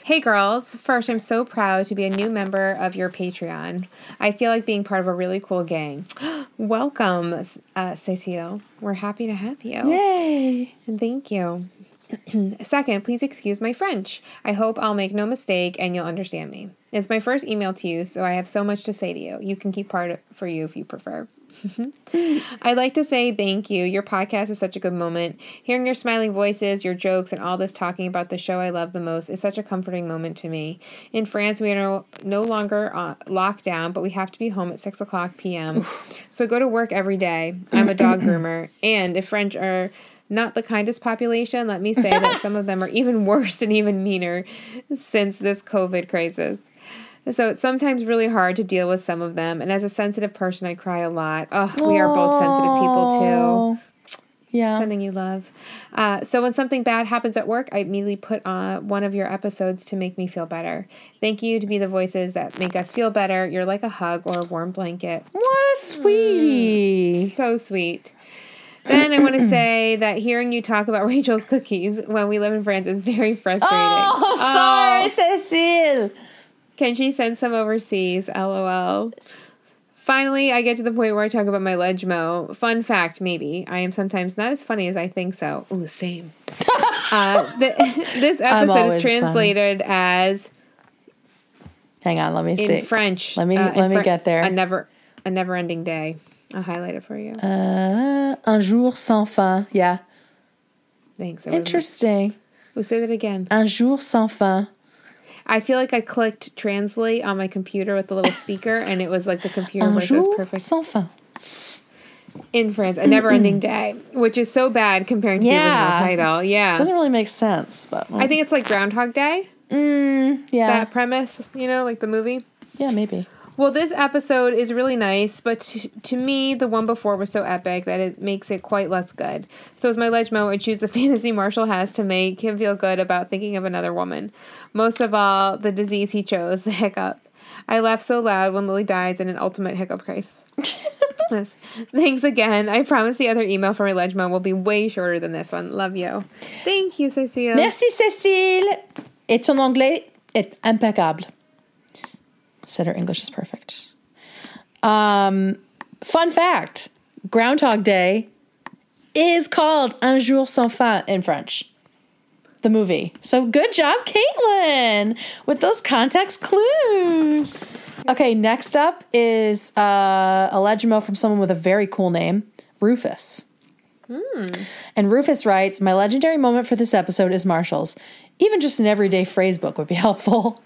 [SPEAKER 2] Hey girls, first, I'm so proud to be a new member of your Patreon. I feel like being part of a really cool gang. <gasps> Welcome, uh, Cecile. We're happy to have you.
[SPEAKER 1] Yay!
[SPEAKER 2] And thank you. <clears throat> Second, please excuse my French. I hope I'll make no mistake and you'll understand me. It's my first email to you, so I have so much to say to you. You can keep part for you if you prefer. <laughs> I'd like to say thank you. Your podcast is such a good moment. Hearing your smiling voices, your jokes, and all this talking about the show I love the most is such a comforting moment to me. In France, we are no, longer uh, locked down, but we have to be home at 6 o'clock p.m. so I go to work every day. I'm a dog <clears throat> groomer. And if French are not the kindest population, let me say that some of them are even <laughs> worse and even meaner since this COVID crisis. So it's sometimes really hard to deal with some of them. And as a sensitive person, I cry a lot. Oh, we are both sensitive people too.
[SPEAKER 1] Yeah.
[SPEAKER 2] Sending you love. Uh, so when something bad happens at work, I immediately put on one of your episodes to make me feel better. Thank you to be the voices that make us feel better. You're like a hug or a warm blanket.
[SPEAKER 1] What a sweetie.
[SPEAKER 2] So sweet. Then I want to <clears throat> say that hearing you talk about <laughs> Rachel's cookies when we live in France is very frustrating.
[SPEAKER 1] Oh, sorry, Cecile.
[SPEAKER 2] Can she send some overseas? LOL. Finally, I get to the point where I talk about my ledgemo. Fun fact, maybe. I am sometimes not as funny as I think so. Ooh, same. <laughs> uh, th- <laughs> this episode is translated as
[SPEAKER 1] Hang on, let me
[SPEAKER 2] in
[SPEAKER 1] see.
[SPEAKER 2] French.
[SPEAKER 1] Let me-
[SPEAKER 2] uh,
[SPEAKER 1] let me get there.
[SPEAKER 2] A never, a never-ending day. I'll highlight it for you.
[SPEAKER 1] Uh, un jour sans fin. Yeah.
[SPEAKER 2] Thanks.
[SPEAKER 1] Interesting.
[SPEAKER 2] We'll say that again.
[SPEAKER 1] Un jour sans fin.
[SPEAKER 2] I feel like I clicked translate on my computer with the little speaker, and it was like the computer voice was
[SPEAKER 1] jour
[SPEAKER 2] perfect.
[SPEAKER 1] sans fin.
[SPEAKER 2] in France, a never-ending day, which is so bad comparing to
[SPEAKER 1] Yeah.
[SPEAKER 2] the original title. Yeah,
[SPEAKER 1] Doesn't really make sense, but
[SPEAKER 2] I mm. think it's like Groundhog Day.
[SPEAKER 1] Mm, yeah,
[SPEAKER 2] That premise, you know, like the movie.
[SPEAKER 1] yeah, maybe.
[SPEAKER 2] Well, this episode is really nice, but to, to me, the one before was so epic that it makes it quite less good. So, as my ledgemo, I choose the <laughs> fantasy Marshall has to make him feel good about thinking of another woman. Most of all, the disease he chose, <laughs> the hiccup. I laugh so loud when Lily dies in an ultimate hiccup crisis. <laughs> Thanks again. I promise the other email from my ledgemo will be way shorter than this one. Love you. Thank you, Cecile.
[SPEAKER 1] Merci Cécile. Et ton anglais est impeccable. Said her English is perfect. Um, fun fact: Groundhog Day is called Un jour sans fin in French. The movie. So good job, Caitlin, with those context clues. Okay, next up is uh, a legimo from someone with a very cool name, Rufus. And Rufus writes, My legendary moment for this episode is Marshall's. Even just an everyday phrase book would be <laughs> helpful.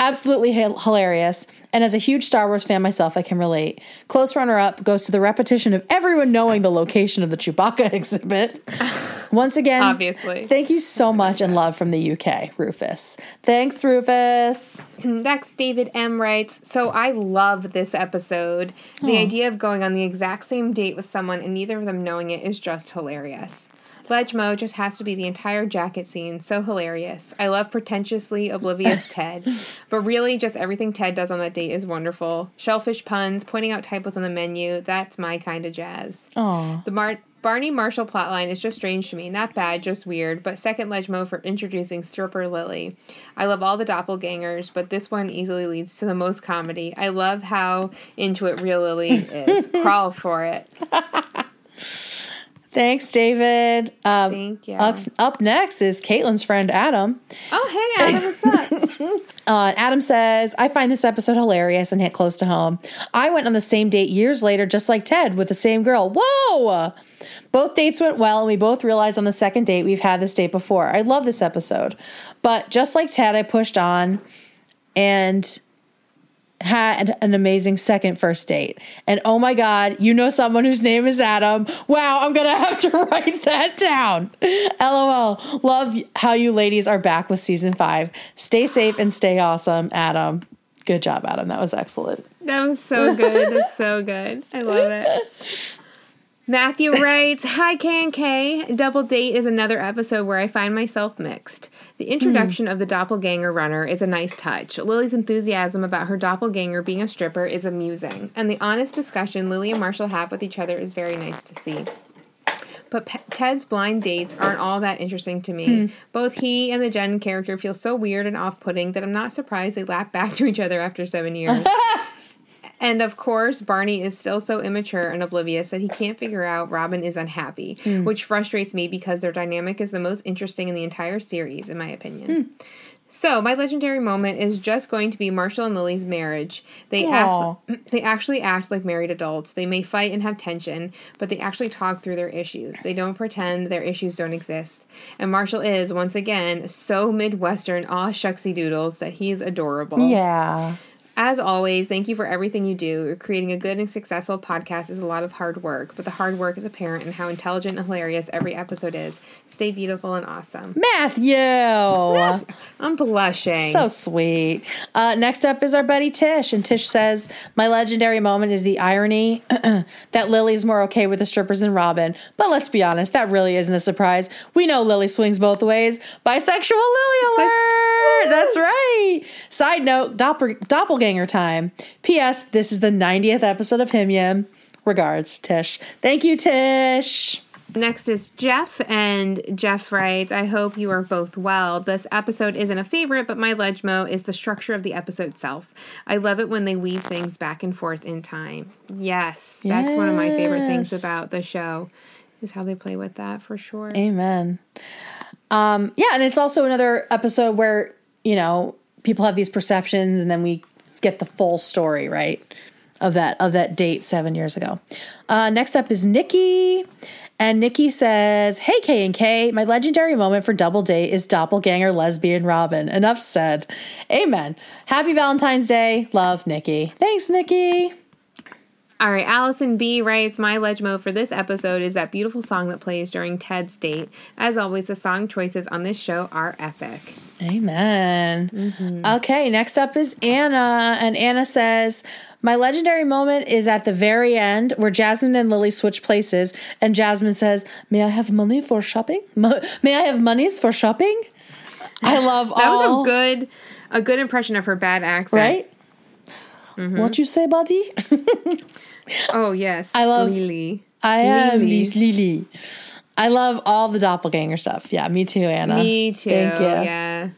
[SPEAKER 1] Absolutely hilarious. And as a huge Star Wars fan myself, I can relate. Close runner up goes to the repetition of everyone knowing the location of the Chewbacca <laughs> exhibit. Once again,
[SPEAKER 2] Obviously.
[SPEAKER 1] Thank you so much and love from the UK, Rufus. Thanks, Rufus.
[SPEAKER 2] Mm, Next, David M. writes So I love this episode. The idea of going on the exact same date with someone and neither of them knowing it is just hilarious. Legmo just has to be the entire jacket scene. So hilarious. I love pretentiously oblivious <laughs> Ted. But really, just everything Ted does on that date is wonderful. Shellfish puns, pointing out typos on the menu. That's my kind of jazz.
[SPEAKER 1] Aw.
[SPEAKER 2] The Mar- Barney Marshall plotline is just strange to me. Not bad, just weird. But second Legmo for introducing stripper Lily. I love all the doppelgangers, but this one easily leads to the most comedy. I love how into it real Lily is. <laughs> Crawl for it. <laughs>
[SPEAKER 1] Thanks, David. Um,
[SPEAKER 2] Thank you.
[SPEAKER 1] Up, up next is Caitlin's friend Adam.
[SPEAKER 2] Oh, hey, Adam, what's up? <laughs> <laughs>
[SPEAKER 1] Uh, Adam says, I find this episode hilarious and hit close to home. I went on the same date years later, just like Ted, with the same girl. Whoa! Both dates went well, and we both realized on the second date we've had this date before. I love this episode. But just like Ted, I pushed on and had an amazing second first date. And oh my God, you know someone whose name is Adam. Wow, I'm going to have to <laughs> write that down. LOL. Love how you ladies are back with season five. Stay safe and stay awesome, Adam. Good job, Adam. That was excellent.
[SPEAKER 2] That was so good. That's so good. I love it. <laughs> Matthew <laughs> writes, Hi K and K. Double Date is another episode where I find myself mixed. The hmm. introduction of the doppelganger runner is a nice touch. Lily's enthusiasm about her doppelganger being a stripper is amusing, and the honest discussion Lily and Marshall have with each other is very nice to see. But Pe- Ted's blind dates aren't all that interesting to me. Hmm. Both he and the Jen character feel so weird and off putting that I'm not surprised they lap back to each other after seven years. <laughs> And of course, Barney is still so immature and oblivious that he can't figure out Robin is unhappy, hmm. which frustrates me because their dynamic is the most interesting in the entire series, in my opinion. Hmm. So, my legendary moment is just going to be Marshall and Lily's marriage. They act, <clears throat> they actually act like married adults. They may fight and have tension, but they actually talk through their issues. They don't pretend their issues don't exist. And Marshall is once again so Midwestern, aw shucksy doodles that he's adorable.
[SPEAKER 1] Yeah.
[SPEAKER 2] As always, thank you for everything you do. Creating a good and successful podcast is a lot of hard work, but the hard work is apparent in how intelligent and hilarious every episode is. Stay beautiful and awesome.
[SPEAKER 1] Matthew. <laughs>
[SPEAKER 2] I'm blushing.
[SPEAKER 1] So sweet. Uh, next up is our buddy Tish, and Tish says, "My legendary moment is the irony <clears throat> that Lily's more okay with the strippers than Robin. But let's be honest, that really isn't a surprise. We know Lily swings both ways. Bisexual Lily alert! That's right. Side note: doppel- doppelganger time. P.S. This is the 90th episode of HIMYM. Regards, Tish. Thank you, Tish.
[SPEAKER 2] Next is Jeff, and Jeff writes, I hope you are both well. This episode isn't a favorite, but my legmo is the structure of the episode itself. I love it when they weave things back and forth in time. Yes, that's one of my favorite things about the show, is how they play with that for sure.
[SPEAKER 1] Amen. Um, yeah, and it's also another episode where, you know, people have these perceptions and then we get the full story, right? Of that of that date seven years ago. Uh, next up is Nikki. And Nikki says, Hey K and K, my legendary moment for double date is doppelganger lesbian Robin. Enough said. Amen. Happy Valentine's Day. Love Nikki. Thanks, Nikki.
[SPEAKER 2] All right, Allison B writes, My legmo for this episode is that beautiful song that plays during Ted's date. As always, the song choices on this show are epic.
[SPEAKER 1] Amen. Mm-hmm. Okay, next up is Anna. And Anna says, My legendary moment is at the very end where Jasmine and Lily switch places. And Jasmine says, May I have money for shopping? <laughs> Mo- May I have monies for shopping? I love
[SPEAKER 2] That
[SPEAKER 1] all.
[SPEAKER 2] was a good a good impression of her bad accent.
[SPEAKER 1] Right? Mm-hmm. What you say, buddy? <laughs>
[SPEAKER 2] Oh yes.
[SPEAKER 1] I love-
[SPEAKER 2] Lily.
[SPEAKER 1] I am
[SPEAKER 2] Lily.
[SPEAKER 1] Miss Lily. I love all the doppelganger stuff. Yeah, me too, Anna.
[SPEAKER 2] Me too.
[SPEAKER 1] Thank you.
[SPEAKER 2] Yeah.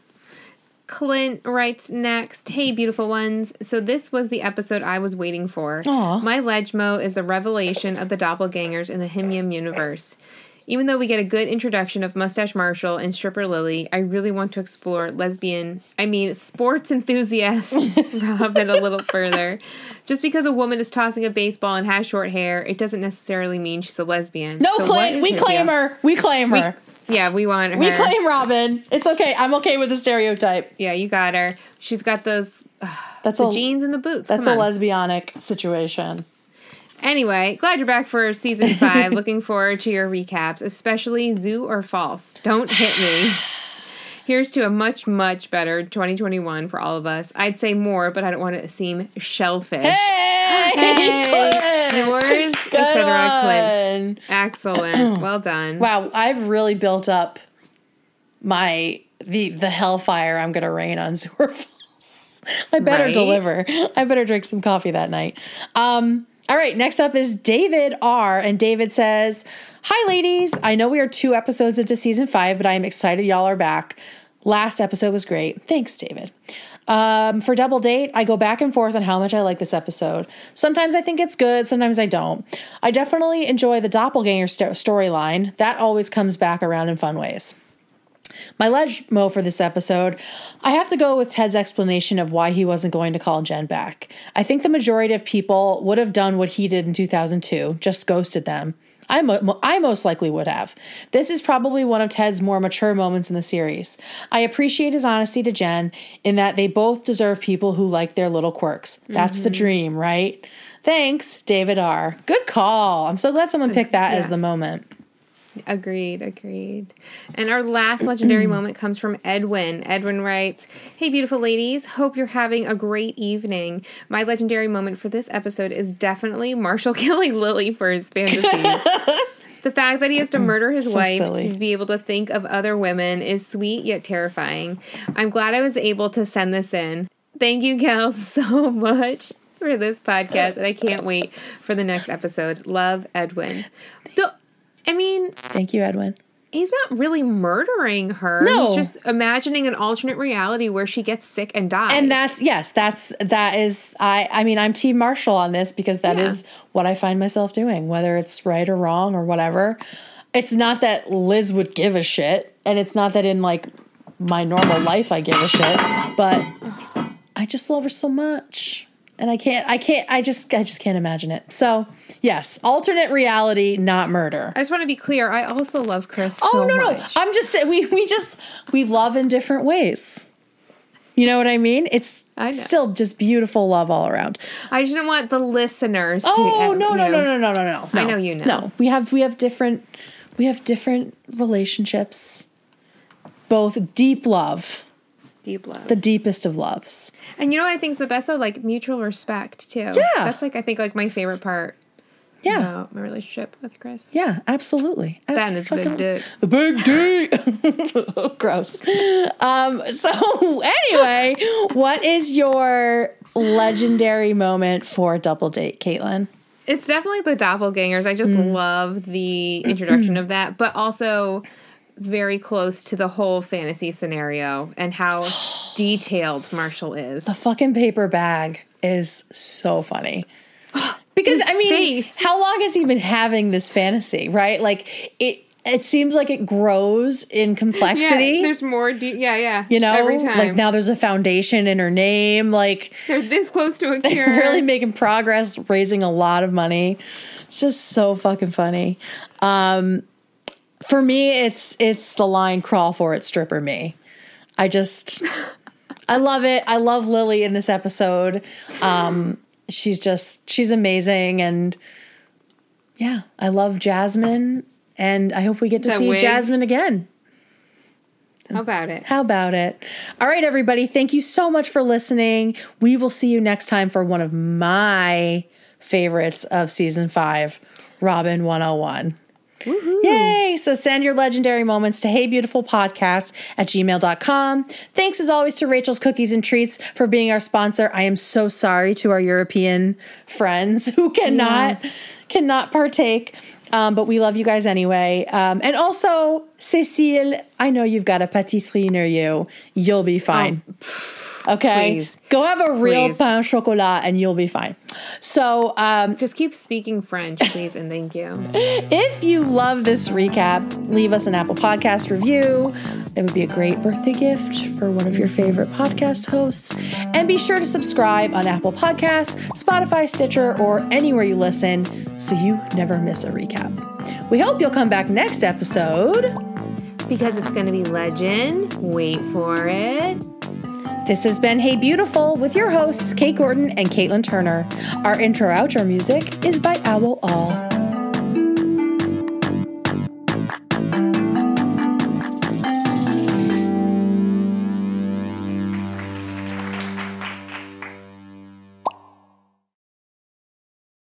[SPEAKER 2] Clint writes next Hey, beautiful ones. So, this was the episode I was waiting for.
[SPEAKER 1] Aw.
[SPEAKER 2] My Legmo is the revelation of the doppelgangers in the HIMYM universe. Even though we get a good introduction of Mustache Marshall and Stripper Lily, I really want to explore lesbian, I mean, sports enthusiast <laughs> Robin a little further. Just because a woman is tossing a baseball and has short hair, it doesn't necessarily mean she's a lesbian.
[SPEAKER 1] No
[SPEAKER 2] So.
[SPEAKER 1] We
[SPEAKER 2] her
[SPEAKER 1] claim
[SPEAKER 2] deal?
[SPEAKER 1] her. We claim her.
[SPEAKER 2] Yeah, we want her.
[SPEAKER 1] We claim Robin. It's okay. I'm okay with the stereotype.
[SPEAKER 2] Yeah, you got her. She's got those <sighs>
[SPEAKER 1] That's
[SPEAKER 2] the
[SPEAKER 1] a
[SPEAKER 2] jeans and the boots.
[SPEAKER 1] that's a lesbianic situation.
[SPEAKER 2] Anyway, glad you're back for season <laughs> five. Looking forward to your recaps, especially Zoo or False. Don't hit me. Here's to a much, much better 2021 for all of us. I'd say more, but I don't want it to seem shellfish.
[SPEAKER 1] Hey,
[SPEAKER 2] Hey, yours, etc. Clint. Excellent. <clears throat> Well done.
[SPEAKER 1] Wow, I've really built up my the the hellfire I'm gonna rain on <laughs> Zoo or False. I better
[SPEAKER 2] Right?
[SPEAKER 1] deliver. I better drink some coffee that night. Um, all right, next up is David R. And David says, Hi ladies. I know we are two episodes into season five, but I am excited y'all are back. Last episode was great. Thanks, David. Um, for double date, I go back and forth on how much I like this episode. Sometimes I think it's good, sometimes I don't. I definitely enjoy the doppelganger st- storyline. That always comes back around in fun ways. My legmo for this episode, I have to go with Ted's explanation of why he wasn't going to call Jen back. I think the majority of people would have done what he did in 2002, just ghosted them. I, mo- I most likely would have. This is probably one of Ted's more mature moments in the series. I appreciate his honesty to Jen in that they both deserve people who like their little quirks. That's the mm-hmm. dream, right? Thanks, David R. Good call. I'm so glad someone picked that as the moment.
[SPEAKER 2] Agreed, agreed. And our last legendary <clears throat> moment comes from Edwin. Edwin writes, Hey, beautiful ladies. Hope you're having a great evening. My legendary moment for this episode is definitely Marshall <laughs> killing Lily for his fantasy. <laughs> the fact that he has to murder his
[SPEAKER 1] So
[SPEAKER 2] wife
[SPEAKER 1] silly.
[SPEAKER 2] to be able to think of other women is sweet yet terrifying. I'm glad I was able to send this in. Thank you, Kel, <laughs> so much for this podcast, and I can't wait for the next episode. Love, Edwin. I mean,
[SPEAKER 1] Thank you, Edwin.
[SPEAKER 2] he's not really murdering her.
[SPEAKER 1] No.
[SPEAKER 2] He's just imagining an alternate reality where she gets sick and dies.
[SPEAKER 1] And that's yes, that's that is I I mean I'm team Marshall on this because that is
[SPEAKER 2] Yeah.
[SPEAKER 1] what I find myself doing, whether it's right or wrong or whatever. It's not that Liz would give a shit, and it's not that in like my normal life I give a shit, but I just love her so much. And I can't I can't I just I just can't imagine it. So yes, alternate reality, not murder.
[SPEAKER 2] I just want to be clear. I also love Chris.
[SPEAKER 1] Oh
[SPEAKER 2] so
[SPEAKER 1] no no!
[SPEAKER 2] much.
[SPEAKER 1] I'm just saying we we just we love in different ways. You know what I mean? It's
[SPEAKER 2] I
[SPEAKER 1] still just beautiful love all around.
[SPEAKER 2] I just don't want the listeners to.
[SPEAKER 1] Oh
[SPEAKER 2] uh,
[SPEAKER 1] no
[SPEAKER 2] you
[SPEAKER 1] no no no no no no!
[SPEAKER 2] I know you know.
[SPEAKER 1] No, we have we have different we have different relationships. Both deep love,
[SPEAKER 2] Deep love.
[SPEAKER 1] the deepest of loves.
[SPEAKER 2] and you know what I think is the best though? Like mutual respect too.
[SPEAKER 1] Yeah.
[SPEAKER 2] That's like I think like my favorite part
[SPEAKER 1] Yeah,
[SPEAKER 2] about my relationship with Chris.
[SPEAKER 1] yeah, absolutely.
[SPEAKER 2] Ben is big
[SPEAKER 1] Abso-
[SPEAKER 2] dick.
[SPEAKER 1] The big D. <laughs> Gross. Um, so anyway, what is your legendary moment for double date, Caitlin?
[SPEAKER 2] It's definitely the doppelgangers. I just
[SPEAKER 1] Mm.
[SPEAKER 2] love the introduction of that, but also very close to the whole fantasy scenario and how <sighs> detailed Marshall is.
[SPEAKER 1] The fucking paper bag is so funny. <gasps> Because
[SPEAKER 2] His
[SPEAKER 1] I mean,
[SPEAKER 2] face.
[SPEAKER 1] how long has he been having this fantasy, right? Like it it seems like it grows in complexity.
[SPEAKER 2] Yeah, there's more. De- yeah, yeah.
[SPEAKER 1] you know,
[SPEAKER 2] every time.
[SPEAKER 1] like now there's a foundation in her name. Like <laughs>
[SPEAKER 2] they're this close to a
[SPEAKER 1] they're
[SPEAKER 2] cure.
[SPEAKER 1] really making progress, raising a lot of money. It's just so fucking funny. Um, for me, it's it's the line "crawl for it, stripper me." I just, I love it. I love Lily in this episode. Um, she's just she's amazing, and yeah, I love Jasmine, and I hope we get to
[SPEAKER 2] That
[SPEAKER 1] see
[SPEAKER 2] wig.
[SPEAKER 1] Jasmine again.
[SPEAKER 2] How about it?
[SPEAKER 1] How about it? All right, everybody. Thank you so much for listening. We will see you next time for one of my favorites of season five, Robin 101. Yay! So send your legendary moments to heybeautifulpodcast at gmail.com. Thanks as always to Rachel's Cookies and Treats for being our sponsor. I am so sorry to our European friends <laughs> who cannot cannot partake. Um, but we love you guys anyway. Um, and also, Cecile, I know you've got a patisserie near you. You'll be fine. Okay?
[SPEAKER 2] please.
[SPEAKER 1] Go have a real
[SPEAKER 2] Please.
[SPEAKER 1] pain au chocolat and you'll be fine. So, um,
[SPEAKER 2] Just keep speaking French, please, and thank you.
[SPEAKER 1] if you love this recap, leave us an Apple Podcast review. It would be a great birthday gift for one of your favorite podcast hosts. And be sure to subscribe on Apple Podcasts, Spotify, Stitcher, or anywhere you listen so you never miss a recap. We hope you'll come back next episode.
[SPEAKER 2] Because it's going to be legend. Wait for it.
[SPEAKER 1] This has been Hey Beautiful with your hosts, Kate Gordon and Caitlin Turner. Our intro outro music is by Owl All.